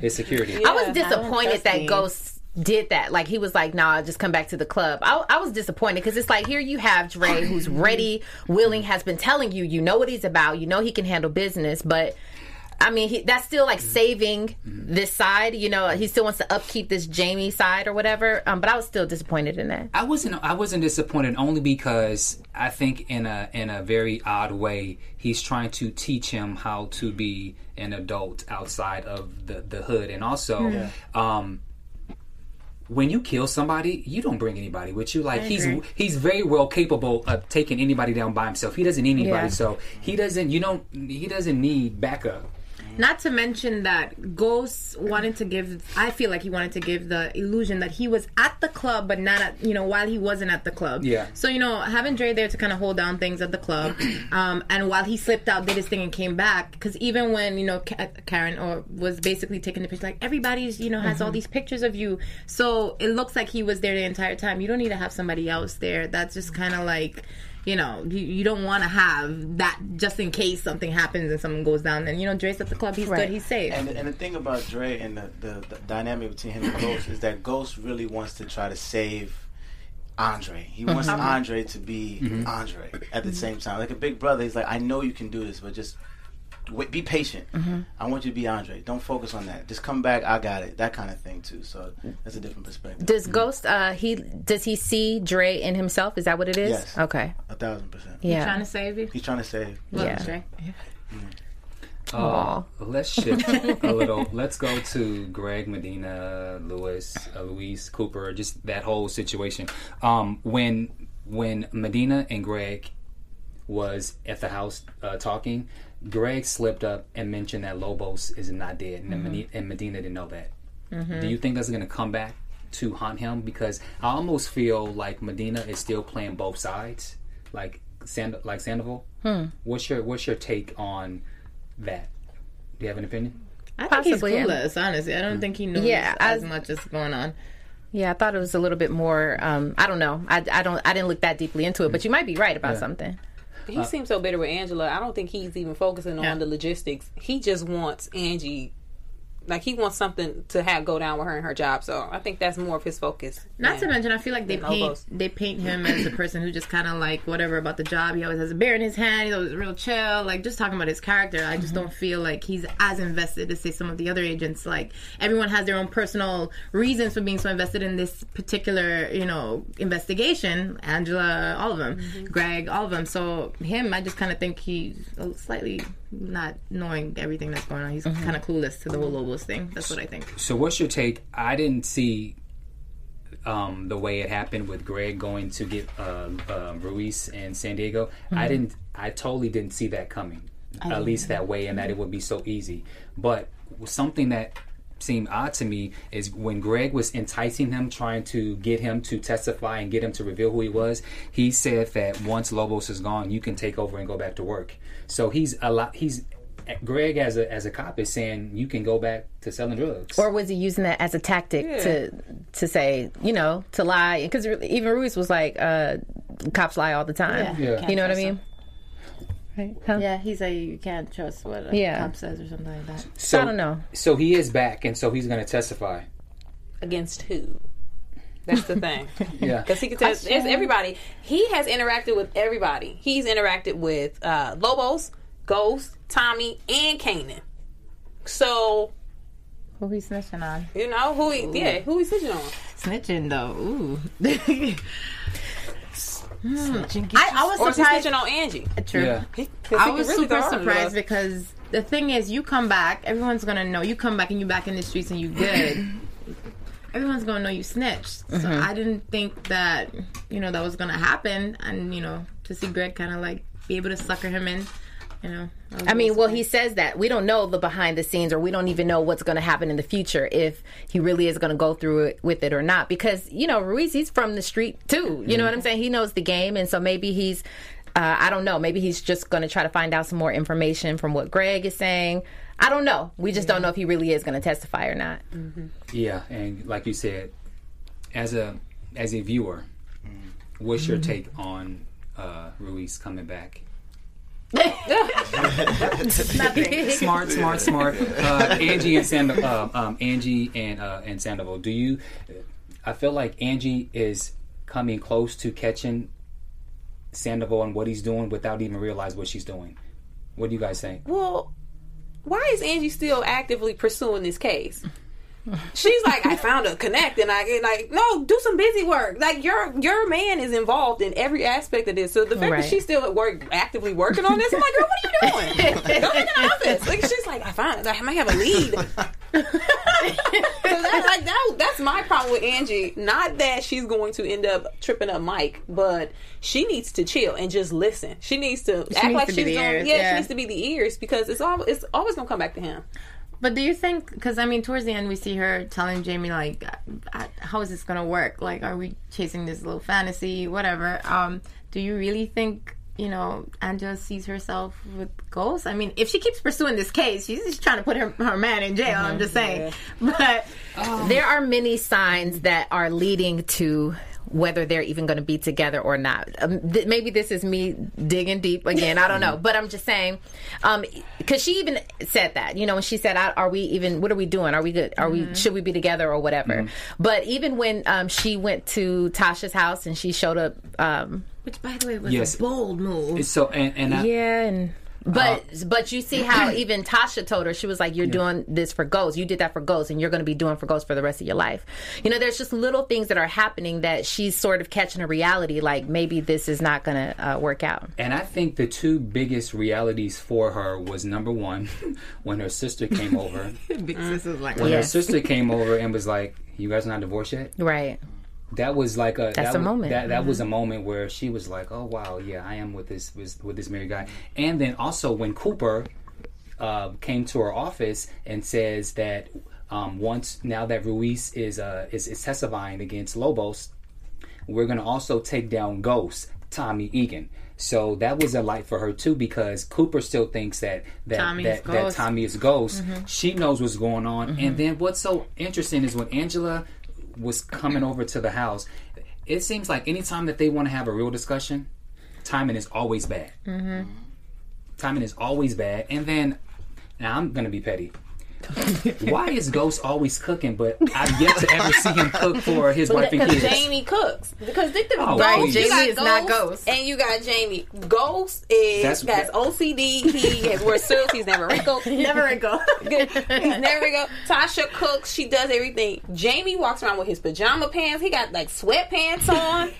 his security. I was disappointed trust that me. Ghost did that. Like he was like, "Nah, just come back to the club." I, I was disappointed because it's like here you have Dre, who's ready, willing, has been telling you, you know what he's about, you know he can handle business, but. I mean, he, that's still like saving this side. You know, he still wants to upkeep this Jamie side or whatever. Um, but I was still disappointed in that. I wasn't. I wasn't disappointed only because I think in a in a very odd way he's trying to teach him how to be an adult outside of the the hood, and also, um, when you kill somebody, you don't bring anybody with you. Like he's he's very well capable of taking anybody down by himself. He doesn't need anybody, Yeah. so he doesn't. You don't. He doesn't need backup. Not to mention that Ghost wanted to give. I feel like he wanted to give the illusion that he was at the club, but not at you know while he wasn't at the club. Yeah. So you know having Dre there to kind of hold down things at the club, *clears throat* um, and while he slipped out, did his thing and came back. Because even when you know Ka- Karen or was basically taking the picture, like everybody's you know has all these pictures of you, so it looks like he was there the entire time. You don't need to have somebody else there. That's just kind of like you know, you, you don't want to have that just in case something happens and someone goes down. And you know, Dre's at the club, he's Right. good, he's safe. And, and the thing about Dre and the, the, the dynamic between him and Ghost is that Ghost really wants to try to save Andre. He hmm. wants uh-huh. Andre to be mm-hmm. Andre at the mm-hmm. same time. Like a big brother, he's like, I know you can do this, but just wait, be patient. I want you to be Andre. Don't focus on that. Just come back. I got it. That kind of thing too. So that's a different perspective. Does Ghost? Uh, he does he see Dre in himself? Is that what it is? Yes. Okay. A thousand percent. Yeah. He's Trying to save you. He's trying to save. Yeah. Dre. Uh, let's shift *laughs* a little. Let's go to Greg Medina, Lewis, uh, Luis Cooper, just that whole situation. Um, when when Medina and Greg was at the house uh, talking, Greg slipped up and mentioned that Lobos is not dead, and, mm-hmm. Medina, and Medina didn't know that. Mm-hmm. Do you think that's going to come back to haunt him? Because I almost feel like Medina is still playing both sides, like Sand- like Sandoval. Hmm. What's your What's your take on that? Do you have an opinion? I think he's Possibly, yeah. clueless. Honestly, I don't hmm. think he knows Yeah, as I- much as going on. Yeah, I thought it was a little bit more. Um, I don't know. I, I don't. I didn't look that deeply into it, but hmm. you might be right about something. He uh, seems so bitter with Angela. I don't think he's even focusing Yeah. on the logistics. He just wants Angie, like he wants something to have go down with her and her job. So I think that's more of his focus. Not to mention, I feel like they paint they paint him as a person who just kind of like whatever about the job. He always has a beer in his hand. He's always real chill. Like just talking about his character, I just mm-hmm. don't feel like he's as invested as say some of the other agents. Like everyone has their own personal reasons for being so invested in this particular you know investigation. Angela, all of them, mm-hmm. Greg, all of them. So him, I just kind of think he's slightly not knowing everything that's going on. He's mm-hmm. kind of clueless to the whole Lobos thing. That's what I think. So what's your take? I didn't see um, the way it happened with Greg going to get uh, uh, Ruiz in San Diego. I didn't. I totally didn't see that coming. At least that way, and that it would be so easy. But something that seemed odd to me is when Greg was enticing him, trying to get him to testify and get him to reveal who he was. He said that once Lobos is gone, you can take over and go back to work. So he's a lot. He's Greg as a as a cop is saying you can go back to selling drugs. Or was he using that as a tactic to to say, you know, to lie? Because even Ruiz was like, uh, "Cops lie all the time." Yeah. You know what I mean? Right? Huh? Yeah, he's like you can't trust what a Yeah. cop says or something like that. So, I don't know. So he is back, and so he's going to testify. against who? That's the thing. *laughs* Yeah. *laughs* Because he can tell it's everybody. He has interacted with everybody. He's interacted with uh, Lobos, Ghost, Tommy, and Kanan. So Who he snitching on? you know who he yeah who he snitching on. Snitching though. Ooh. I, I was Or surprised. snitching on Angie? True. Yeah. He- 'cause I was really super throw her under the surprised bus. because the thing is, you come back, everyone's gonna know. You come back and you back in the streets and you good. *coughs* everyone's gonna know you snitched. So I didn't think that you know that was gonna happen, and you know to see Greg kind of like be able to sucker him in. You know, was a I mean, well, he says that we don't know the behind the scenes, or we don't even know what's going to happen in the future if he really is going to go through it with it or not. Because you know, Ruiz, he's from the street too. You know what I'm saying? He knows the game, and so maybe he's. Uh, I don't know. Maybe he's just going to try to find out some more information from what Greg is saying. I don't know. We just don't know if he really is going to testify or not. Yeah, and like you said, as a as a viewer, what's your take on uh, Ruiz coming back? Smart, smart, smart. Uh, Angie and Sand- uh, um, Angie and uh, and Sandoval. Do you? I feel like Angie is coming close to catching Sandoval and what he's doing without even realize what she's doing. What do you guys think? Well, why is Angie still actively pursuing this case? She's like, I found a connect, and I like, no, do some busy work. Like your your man is involved in every aspect of this. So the fact Right. that she's still at work, actively working on this, I'm like, girl, what are you doing? Go in the office. Like she's like, I found, I might have a lead. *laughs* so that, like that, that's my problem with Angie. Not that she's going to end up tripping up Mike, but she needs to chill and just listen. She needs to act needs like to she's going. yeah, yeah. she needs to be the ears because it's all it's always gonna come back to him. But do you think? Because I mean, towards the end, we see her telling Jamie like, "How is this gonna work? Like, are we chasing this little fantasy, whatever?" Um, do you really think? You know, Angela sees herself with ghosts. I mean, if she keeps pursuing this case, she's just trying to put her, her man in jail. I'm just saying. *laughs* But there are many signs that are leading to whether they're even going to be together or not. Um, th- maybe this is me digging deep again. I don't know, but I'm just saying because she even said that. You know, when she said, "Are we even? What are we doing? Are we good? Are we? Should we be together or whatever?" But even when um, she went to Tasha's house and she showed up. Um, which, by the way, was Yes. a bold move. So and, and I, yeah, and but but you see how *clears throat* even Tasha told her she was like, "You're doing this for Ghost. You did that for Ghost, and you're going to be doing for Ghost for the rest of your life." You know, there's just little things that are happening that she's sort of catching a reality. Like maybe this is not going to uh, work out. And I think the two biggest realities for her was number one, *laughs* when her sister came over. *laughs* Big sis was like, When Yeah. her sister came over and was like, "You guys not divorced yet?" Right. That was like a That's that a was- moment. That that was a moment where she was like, "Oh wow, yeah, I am with this with, with this married guy." And then also when Cooper uh, came to her office and says that um, once now that Ruiz is, uh, is is testifying against Lobos, we're gonna also take down Ghost Tommy Egan. So that was a light for her too because Cooper still thinks that that Tommy's that, that Tommy is Ghost. She knows what's going on. And then what's so interesting is when Angela was coming over to the house, it seems like anytime that they want to have a real discussion, timing is always bad. Mm-hmm. Timing is always bad. And then, now I'm gonna be petty. *laughs* Why is Ghost always cooking, but I've yet to ever see him cook for his wife and Because kids? Jamie cooks. Because think the Oh, Ghost, please. Jamie got is not Ghost. and you got Jamie. Ghost is That's- has OCD. He has wears suits. He's never wrinkled. *laughs* Never a go. Good. He's never go. Tasha cooks. She does everything. Jamie walks around with his pajama pants. He got like sweatpants on.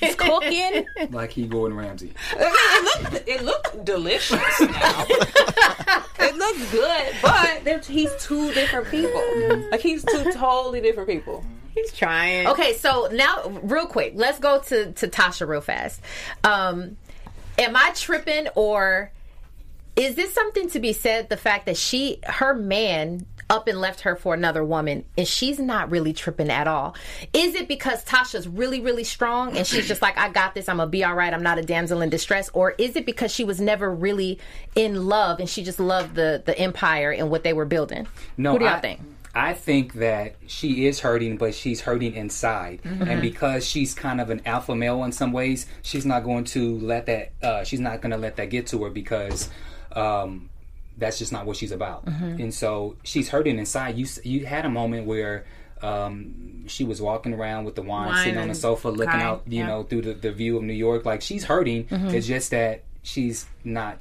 He's cooking. *laughs* Like he Gordon Ramsay. it looked it looked delicious. It looked good, but he's two different people. Like he's two totally different people. He's trying. Okay, so now real quick, let's go to to Tasha real fast. Um, am I tripping or is this something to be said? The fact that she, her man, up and left her for another woman, and she's not really tripping at all. Is it because Tasha's really, really strong and she's just like, I got this, I'm gonna be all right, I'm not a damsel in distress, or is it because she was never really in love and she just loved the the empire and what they were building? No, Who do y'all I, think? I think that she is hurting, but she's hurting inside, Mm-hmm. and because she's kind of an alpha male in some ways, she's not going to let that. Uh, she's not going to let that get to her because. Um, that's just not what she's about, Mm-hmm. and so she's hurting inside. You you had a moment where um, she was walking around with the wine, Wine sitting on the sofa, looking crying, out, you yeah. know, through the, the view of New York. Like she's hurting. Mm-hmm. It's just that she's not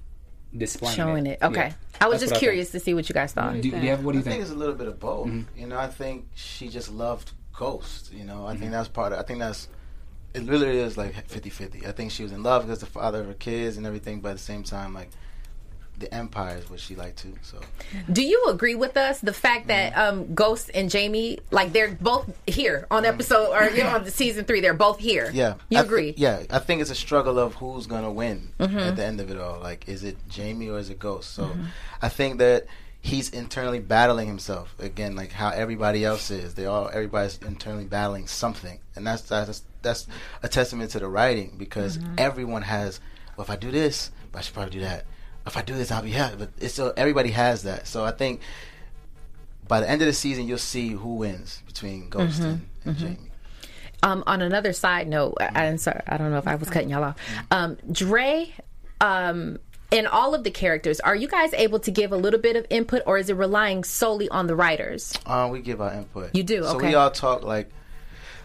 displaying Showing it. Okay. Yeah. I was That's just curious to see what you guys thought. Do, do you have, what do you I think think? it's a little bit of both. You know, I think she just loved Ghost. You know, I think that's part of. I think that's. It really is like 50-50. I think she was in love because the father of her kids and everything, but at the same time, like the empire is what she liked too. So Do you agree with us the fact that um, Ghost and Jamie, like they're both here on episode or you know, on the season three, they're both here. yeah, you I agree? yeah, I think it's a struggle of who's gonna win Mm-hmm. at the end of it all. Like, is it Jamie or is it Ghost? So Mm-hmm. I think that he's internally battling himself again, like how everybody else is. They all everybody's internally battling something, and that's that's that's a testament to the writing because Mm-hmm. everyone has. Well, if I do this, I should probably do that. If I do this, I'll be happy. But it's so everybody has that. So I think by the end of the season, you'll see who wins between Ghost Mm-hmm. and, and Jamie. Um, on another side note, I, I'm sorry, I don't know if I was cutting y'all off. Um, Dre, um, and all of the characters, are you guys able to give a little bit of input, or is it relying solely on the writers? Uh, we give our input. You do? So Okay. we all talk like,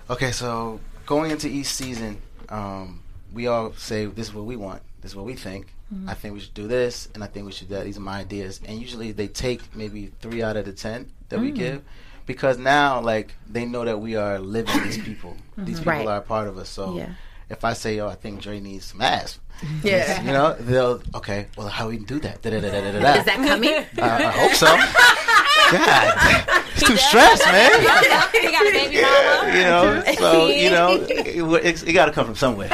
okay, so going into each season, um, we all say this is what we want, this is what we think. Mm-hmm. I think we should do this, and I think we should do that. These are my ideas, and usually they take maybe three out of the ten that Mm. we give, because now like they know that we are living these people. *coughs* These people Mm-hmm. Right. are a part of us. So Yeah. if I say, oh, I think Dre needs some ass. *laughs* Yeah. You know, they'll okay. Well, how we do that? Da, da, da, da, da, da. Is that coming? *laughs* I, I hope so. *laughs* God, it's too stressed, man. he got a baby mama. You know, so you know, it, it, it got to come from somewhere.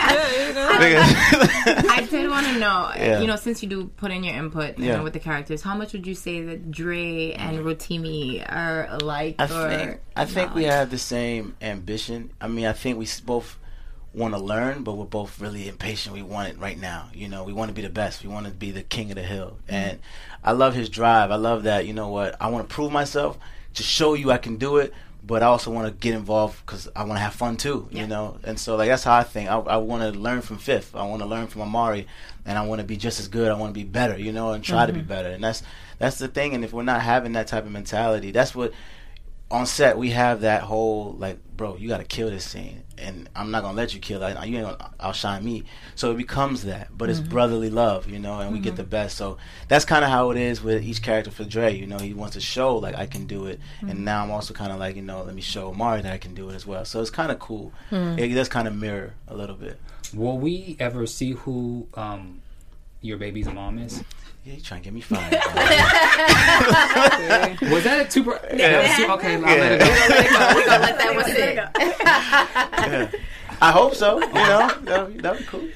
I did want to know, Yeah. you know, since you do put in your input you Yeah. know, with the characters, how much would you say that Dre and Rotimi are alike? I or think I think we have the same ambition. I mean, I think we both want to learn, but we're both really impatient. We want it right now. You know, we want to be the best. We want to be the king of the hill. Mm-hmm. And I love his drive. I love that. You know what? I want to prove myself to show you I can do it. But I also want to get involved because I want to have fun too, you know. And so, like that's how I think. I, I want to learn from Fifth. I want to learn from Omari, and I want to be just as good. I want to be better, you know, and try to be mm-hmm. better. And that's that's the thing. And if we're not having that type of mentality, that's what on set we have that whole like, bro, you got to kill this scene, and I'm not gonna let you kill it. You ain't gonna outshine me. So it becomes that, but it's mm-hmm. brotherly love, you know, and we get mm-hmm. the best. So that's kind of how it is with each character for Dre. You know, he wants to show like I can do it, and mm-hmm. now I'm also kind of like you know, let me show Omari that I can do it as well. So it's kind of cool. It does kind of mirror a little bit. Will we ever see who um, your baby's mom is? Yeah, you trying to get me fired. *laughs* Was that a two? Per- that was two- okay, I'll let it go. *laughs* We're gonna let that one sit. *laughs* I hope so. You know, that'd be, that'd be cool.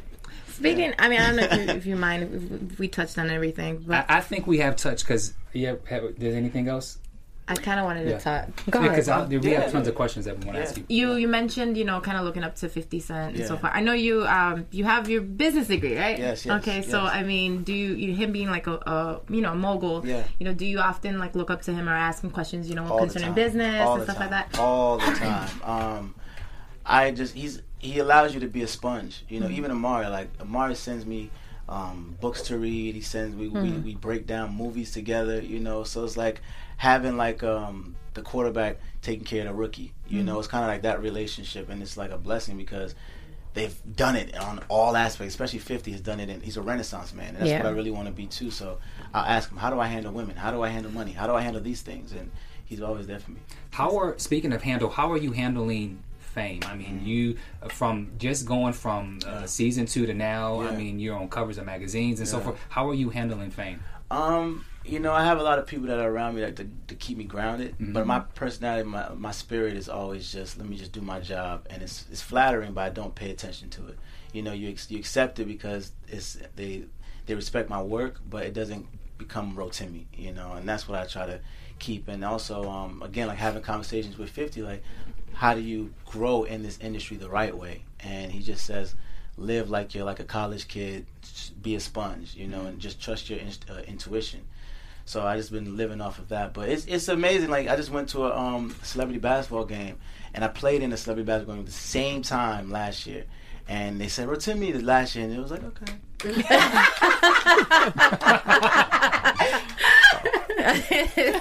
Speaking, I mean, I don't know if you, if you mind if, if we touched on everything, but I, I think we have touched because yeah. Have, there's anything else? I kind of wanted Yeah. to talk. Go ahead. Because we Yeah. have tons of questions that we want to ask you. You you mentioned you know kind of looking up to Fifty Cent and so Yeah. far. I know you um you have your business degree, right? Yes, yes, Okay, so. I mean, do you, you him being like a, a you know mogul? Yeah. You know, do you often like look up to him or ask him questions you know All concerning business All and the stuff like that? All the time. *laughs* Um, I just he's he allows you to be a sponge. You know, Mm-hmm. even Omari, like Omari sends me um, books to read. He sends we, we Mm-hmm. we break down movies together. You know, so it's like having like um, the quarterback taking care of the rookie. You Mm-hmm. know, it's kind of like that relationship, and it's like a blessing because. They've done it on all aspects, especially 50 has done it, and he's a renaissance man, and that's Yeah. what I really want to be too. So I'll ask him, how do I handle women? How do I handle money? How do I handle these things? And he's always there for me. How are speaking of handle? How are you handling fame? I mean, you uh, from just going from uh, season two to now. I mean, you're on covers of magazines and so Yeah. forth. How are you handling fame? Um, you know, I have a lot of people that are around me that to, to keep me grounded. But my personality, my my spirit is always just let me just do my job, and it's it's flattering, but I don't pay attention to it. You know, you ex- you accept it because it's they they respect my work, but it doesn't become Rotimi. You know, and that's what I try to keep. And also, um, again, like having conversations with Fifty, like how do you grow in this industry the right way? And he just says live like you're like a college kid, be a sponge, you know, and just trust your in- uh, intuition. So I just been living off of that. But it's it's amazing. Like I just went to a um, celebrity basketball game, and I played in a celebrity basketball game at the same time last year. And they said, "Rotimi the last year," and it was like, okay.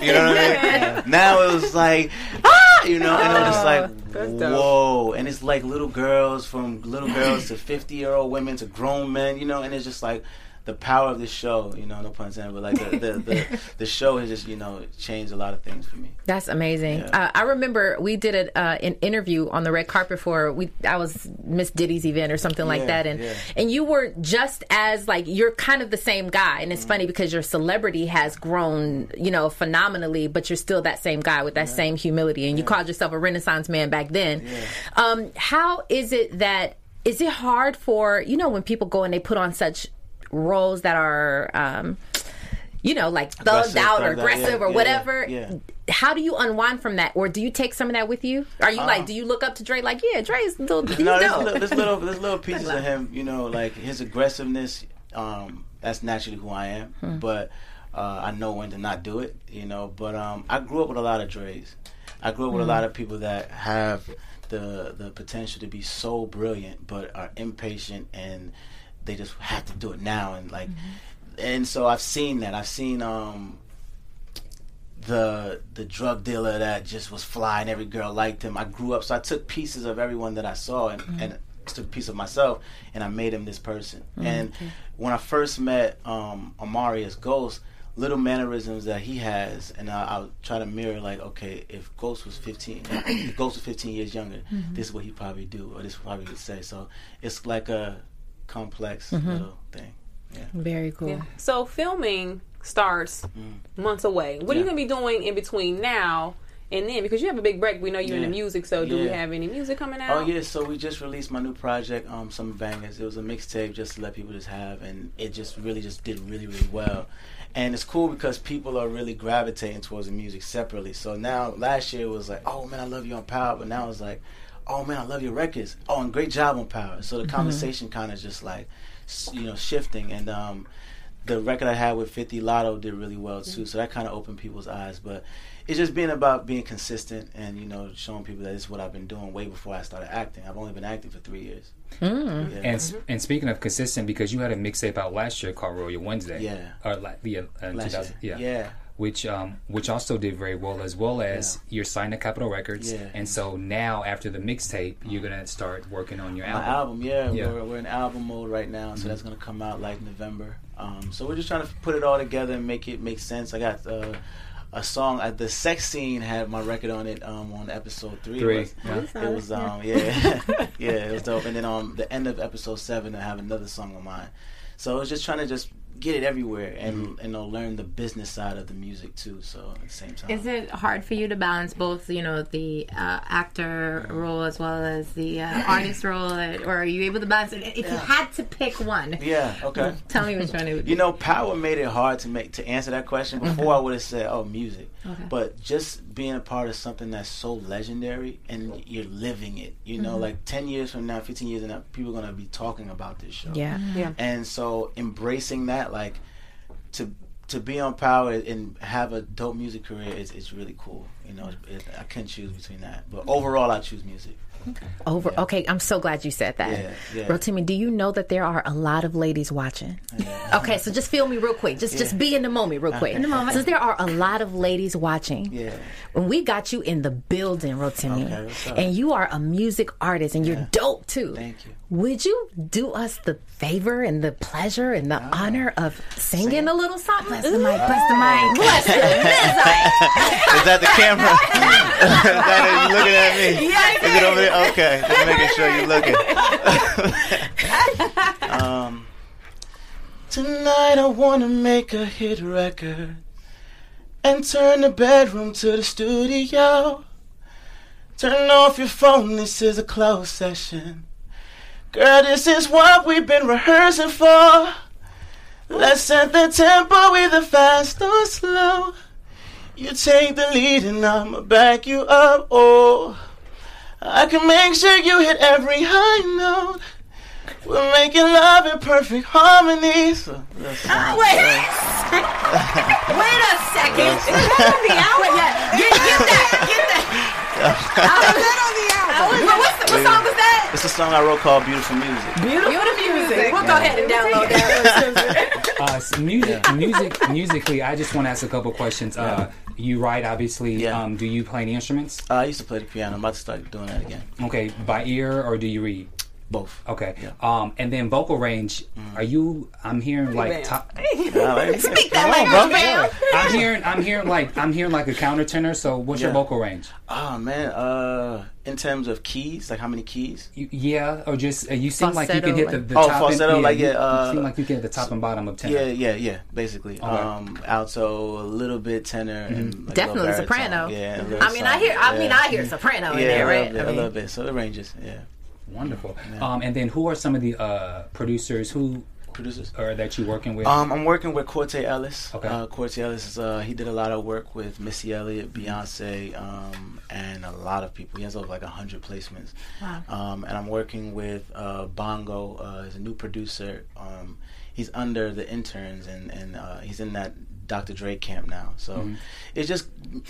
you know what I mean? *laughs* Now it was like, ah, you know, and it was just like, dope. whoa. And it's like little girls from little girls to 50 year old women to grown men, you know, and it's just like the power of this show, you know, no pun intended, but like the, the, the, *laughs* the show has just, you know, changed a lot of things for me. That's amazing. Yeah. Uh, I remember we did a, uh, an interview on the red carpet for we. I was Miss Diddy's event or something like that, and yeah. and you were just as like you're kind of the same guy, and it's Mm-hmm. funny because your celebrity has grown, you know, phenomenally, but you're still that same guy with that same humility, and you called yourself a Renaissance man back then. Um, how is it that? Is it hard for you know when people go and they put on such roles that are um, you know, like thugged Aggressive, out or aggressive yeah, or yeah, whatever. yeah. How do you unwind from that, or do you take some of that with you? Are you like, do you look up to Dre like, yeah, Dre's little, *laughs* he's Uh, no, there's, little, there's little, there's little *laughs* pieces of him. You know, like his aggressiveness. Um, that's naturally who I am. Hmm. But uh, I know when to not do it. You know, but um, I grew up with a lot of Dre's. I grew up with a Hmm. lot of people that have the the potential to be so brilliant, but are impatient and they just have to do it now. And like, Mm-hmm. and so I've seen that. I've seen um, the the drug dealer that just was fly and every girl liked him. I grew up, so I took pieces of everyone that I saw and, and took a piece of myself, and I made him this person. And when I first met um, Amaria's Ghost, little mannerisms that he has, and I, I'll try to mirror like, okay, if Ghost was 15, if Ghost was 15 years younger, this is what he'd probably do, or this is what he would say. So it's like a complex little thing. Yeah. Very cool. Yeah. So filming starts Mm. months away. What are you gonna be doing in between now and then? Because you have a big break. We know you're in the music. So do we have any music coming out? Oh yeah, so we just released my new project, um, some bangers. It was a mixtape just to let people just have, and it just really just did really really well. And it's cool because people are really gravitating towards the music separately. So now last year it was like, oh man, I love you on Power, but now it's like, oh man, I love your records. Oh, and great job on Power. So the conversation kind of just like, you know, shifting. And um, the record I had with 50 Lotto did really well too. So that kind of opened people's eyes. But it's just being about being consistent and you know showing people that this is what I've been doing way before I started acting. I've only been acting for three years. Yeah. And and speaking of consistent, because you had a mixtape out last year called Royal Wednesday, Yeah. or la- yeah, uh, Last year. yeah, Yeah. Which um which also did very well, as well as you're signed to Capitol Records, Yeah. and so now after the mixtape, you're gonna start working on your My album. album, yeah, Yeah. We're, we're in album mode right now, so that's gonna come out like November. Um, so we're just trying to put it all together and make it make sense. I got uh, a song. at the sex scene had my record on it um, on episode three. Three, It yeah. was, it was um, yeah, *laughs* yeah, it was dope. And then on the end of episode seven, I have another song of mine. So I was just trying to just get it everywhere and and they'll learn the business side of the music too. So at the same time, Is it hard for you to balance both, you know, the uh, actor role as well as the uh, artist role, or are you able to balance it? If you had to pick one, yeah, okay. *laughs* tell me which one it would be. You know, power made it hard to make to answer that question. Before I would have said, "Oh, music," but just being a part of something that's so legendary and you're living it. You know, mm-hmm. like ten years from now, fifteen years from now, people are gonna be talking about this show. Yeah. Yeah. and so embracing that, like to to be on power and have a dope music career is, is really cool. You know, it, I couldn't choose between that, but overall, I choose music. Over. Okay, I'm so glad you said that. Yeah, yeah. Rotimi, do you know that there are a lot of ladies watching? Okay, so just feel me real quick. Just just be in the moment real uh, quick. In the moment. Since there are a lot of ladies watching. Yeah. When we got you in the building, Rotimi, Okay, and you are a music artist and you're dope too. Thank you. Would you do us the favor and the pleasure and the honor of singing a little something? Bless the mic, bless the mic. *laughs* Bless the mic. Is that the camera? *laughs* Is that? You looking at me? Yeah, Is it over there? Okay, just making sure you're looking. *laughs* um, tonight I wanna make a hit record and turn the bedroom to the studio. Turn off your phone. This is a closed session. Girl, this is what we've been rehearsing for. Let's set the tempo either fast or slow. You take the lead and I'ma back you up. Oh, I can make sure you hit every high note. We're making love in perfect harmony. So, that's- ah, Wait, *laughs* wait a second. That on the? *laughs* Yeah, get, get that, get that. I was, what, what's the, what song was that? It's a song I wrote called Beautiful Music. Beautiful music. We'll go ahead and download that. *laughs* Uh, s- music, music, musically. I just want to ask a couple questions. Uh, you write, obviously. Yeah. Um, do you play any instruments? Uh, I used to play the piano. I'm about to start doing that again. Okay, by ear or do you read? Both. Okay. Yeah. Um, and then vocal range. Are you? I'm hearing like man. top. *laughs* Speak that language, man. I'm hearing. I'm hearing like I'm hearing like a countertenor. So what's your vocal range? Oh man. Uh, in terms of keys, like how many keys? You, yeah, or just uh, you seem like you can hit the, like- the Oh, top. falsetto, and, like, you, yeah, you uh, seem like you can hit the top and bottom of tenor. Yeah, yeah, yeah. Basically, um, alto, a little bit tenor, and like, Definitely little soprano. Yeah, a little I mean, I hear. I mean. I hear soprano in Yeah, there, a right? little bit, I a mean, little bit. So it ranges. Yeah, Wonderful. Um, and then who are some of the uh, producers who producers. or that you're working with? Um, I'm working with Corte Ellis. Okay. Uh, Corte Ellis is uh, he did a lot of work with Missy Elliott, Beyonce, um, and a lot of people. He has over like hundred placements. Wow. Um, and I'm working with uh, Bongo. Uh, he's a new producer. Um, he's under the interns, and and uh, he's in that Dr. Dre camp now. So Mm-hmm. it's just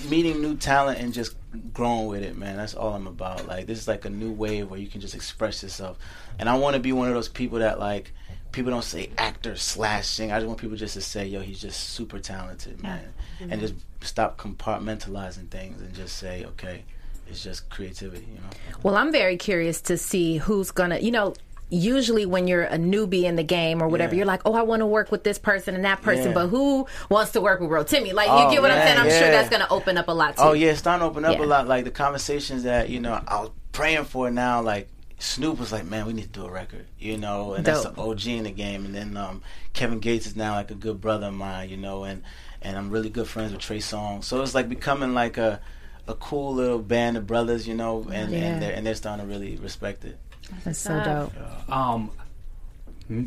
meeting new talent and just growing with it, man. That's all I'm about. Like this is like a new wave where you can just express yourself. And I want to be one of those people that like people don't say actor slashing. I just want people just to say, yo, he's just super talented, man. And just stop compartmentalizing things and just say, okay, it's just creativity, you know. Well, I'm very curious to see who's gonna. You know, usually when you're a newbie in the game or whatever, Yeah. you're like, oh, I want to work with this person and that person, Yeah. but who wants to work with Rotimi? Like, you Oh, get what I'm saying? I'm sure that's gonna open up a lot too. Oh yeah, it's starting to open up Yeah. a lot. Like the conversations that you know I was praying for now. Like Snoop was like, "Man, we need to do a record," you know, and that's Dope. the OG in the game. And then um, Kevin Gates is now like a good brother of mine, you know, and and I'm really good friends with Trey Songz. So it's like becoming like a a cool little band of brothers, you know, and Yeah. and they're and they're starting to really respect it. That's so dope. um,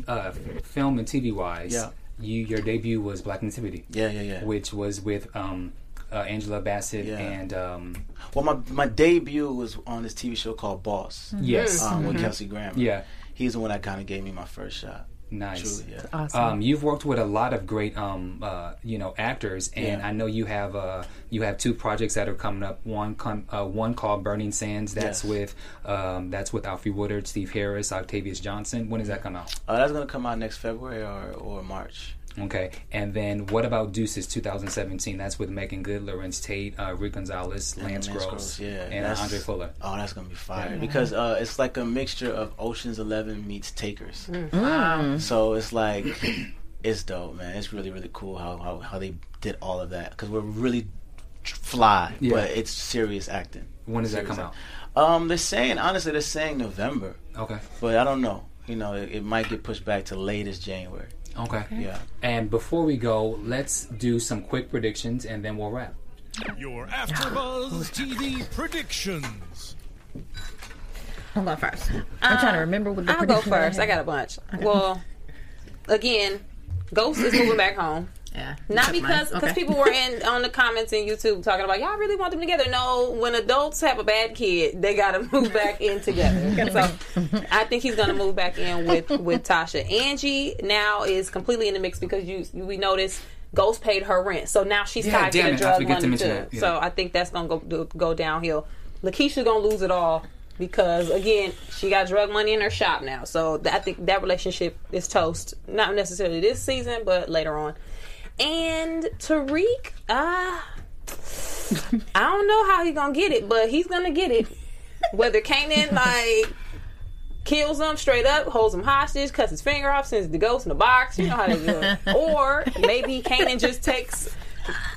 uh, film and TV wise, Yeah. you your debut was Black Nativity, Yeah, yeah, yeah. which was with um, uh, Angela Bassett Yeah. and um, Well, my my debut was on this TV show called Boss. yes, Um, with Kelsey Grammer. Yeah. he's the one that kind of gave me my first shot. Nice. Truly, yeah. Awesome. Um, you've worked with a lot of great, um, uh, you know, actors, and Yeah. I know you have uh, you have two projects that are coming up. One com- uh, one called Burning Sands. That's Yes. with um, that's with Alfre Woodard, Steve Harris, Octavius Johnson. When does that come out? Uh, that's gonna come out next February or, or March. Okay, and then what about Deuces 2017? That's with Meagan Good, Larenz Tate, uh, Rick Gonzalez, Lance, Lance Gross, Gross, yeah, and that's- Andre Fuller. Oh, that's gonna be fire because uh, it's like a mixture of Ocean's Eleven meets Takers. Mm. So it's like *clears throat* it's dope, man. It's really really cool how how, how they did all of that because we're really fly, Yeah. but it's serious acting. When does that Serious come out? Um, they're saying honestly, they're saying November, Okay. but I don't know. you know, it, it might get pushed back to latest January. Okay. Yeah. And before we go, let's do some quick predictions and then we'll wrap. Your AfterBuzz TV predictions. I'm going first. I'm trying to uh, remember what the predictions. I'll go prediction I first. I got a bunch. Well, again, Ghost is moving back home. Yeah. Not because because Okay. people were in *laughs* on the comments in YouTube talking about y'all really want them together. No, when adults have a bad kid, they got to *laughs* move back in together. *laughs* so I think he's gonna move back in with with Tasha. Angie now is completely in the mix because you we noticed. Ghost paid her rent, so now she's Yeah, tied to the it, drug forget to money too. yeah. So I think that's gonna go go downhill. Lakeisha's gonna lose it all because again, she got drug money in her shop now. So th- I think that relationship is toast. Not necessarily this season, but later on. And Tariq, uh, I don't know how he's gonna get it, but he's gonna get it. Whether Kanan like kills him straight up, holds him hostage, cuts his finger off, sends the ghost in the box. You know how they do it. Or maybe Kanan just takes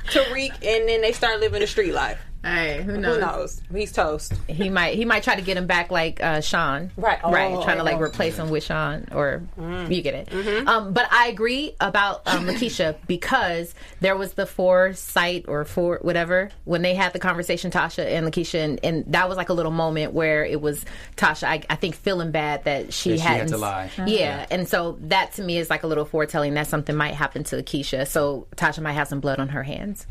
Tariq and then they start living the street life. Hey, who knows? Who knows? He's toast. He might he might try to get him back like uh, Shawn, Right. right, Oh, trying to like. Mm-hmm. replace him with Shawn, or you get it. Um, but I agree about um, *laughs* Lakeisha because there was the foresight or for whatever when they had the conversation, Tasha and Lakeisha, and, and that was like a little moment where it was Tasha, I, I think, feeling bad that she That she had hadn't to lie. Yeah, and so that to me is like a little foretelling that something might happen to Lakeisha. So Tasha might have some blood on her hands.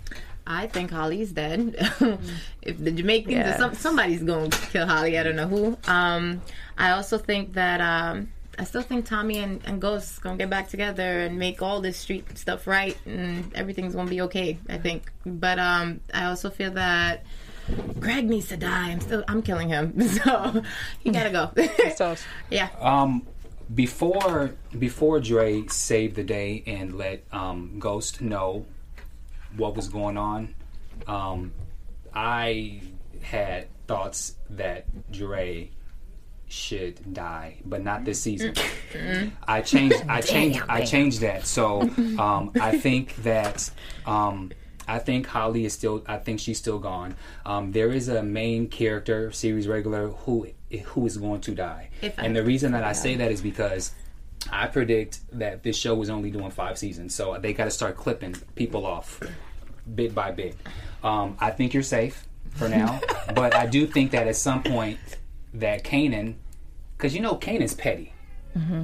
I think Holly's dead. *laughs* if the Jamaicans, Yeah. or some, somebody's going to kill Holly. I don't know who. Um, I also think that um, I still think Tommy and, and Ghost going to get back together and make all this street stuff right, and everything's going to be okay. I think. But um, I also feel that Greg needs to die. I'm still I'm killing him, *laughs* so he gotta go. Toast. *laughs* yeah. Um, before before Dre saved the day and let um, Ghost know what was going on, um, I had thoughts that Dre should die, but not this season. I changed. I changed. I changed that. So *laughs* um, I think that. Um, I think Holly is still. I think she's still gone. Um, there is a main character, series regular, who who is going to die. If I- and the reason that I say that is because I predict that this show is only doing five seasons, so they got to start clipping people off bit by bit. Um, I think you're safe for now, *laughs* but I do think that at some point that Kanan, because you know Kanan's petty.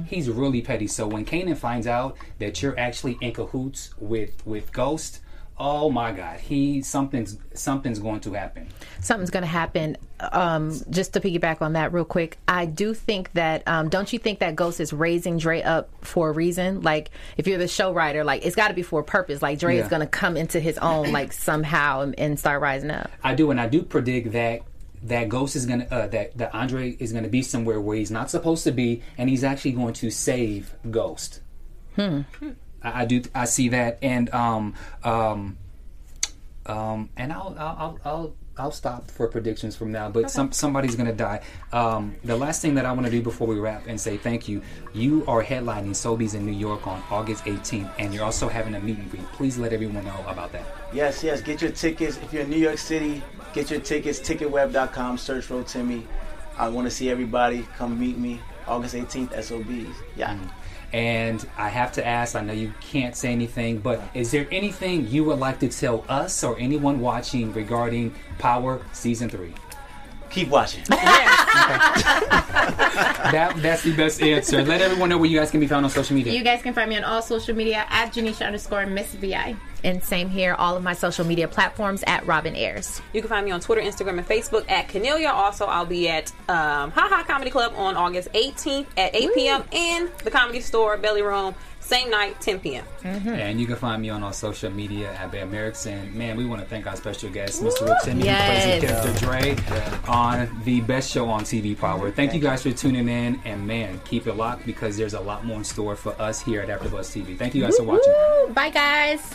He's really petty. So when Kanan finds out that you're actually in cahoots with with Ghost, oh my God, he something's something's going to happen. something's going to happen. Um, just to piggyback on that real quick, I do think that. Um, don't you think that Ghost is raising Dre up for a reason? Like, if you're the show writer, like it's got to be for a purpose. Like Dre Yeah. is going to come into his own, *clears throat* like somehow, and, and start rising up. I do, and I do predict that that Ghost is gonna uh, that that Andre is gonna be somewhere where he's not supposed to be, and he's actually going to save Ghost. Hmm. I, I do. I see that, and um um um and I'll I'll I'll. I'll I'll stop for predictions from now, but some somebody's gonna die. Um, the last thing that I want to do before we wrap and say thank you. You are headlining SOBs in New York on August 18th, and you're also having a meet and greet. Please let everyone know about that. Yes, yes. Get your tickets. If you're in New York City, get your tickets. Ticketweb.com. Search for Timmy. I want to see everybody. Come meet me. August 18th, SOBs. Yeah. And I have to ask, I know you can't say anything, but is there anything you would like to tell us or anyone watching regarding Power Season 3? Keep watching. *laughs* That, that's the best answer. Let everyone know where you guys can be found on social media. You guys can find me on all social media at Janeisha underscore Miss Vi. And same here, all of my social media platforms at Robin Ayers. You can find me on Twitter, Instagram, and Facebook at Kennelia. Also, I'll be at um, Ha Ha Comedy Club on August 18th at 8 p.m. and the Comedy Store, Belly Room, same night, 10 p.m. And you can find me on all social media at Bear Merrick's. And man, we want to thank our special guest, Mr. Rotimi, Yes. who plays the character Dre on the best show on TV Power. Thank you guys for tuning in. And man, keep it locked because there's a lot more in store for us here at AfterBuzz TV. Thank you guys for watching. Bye, guys.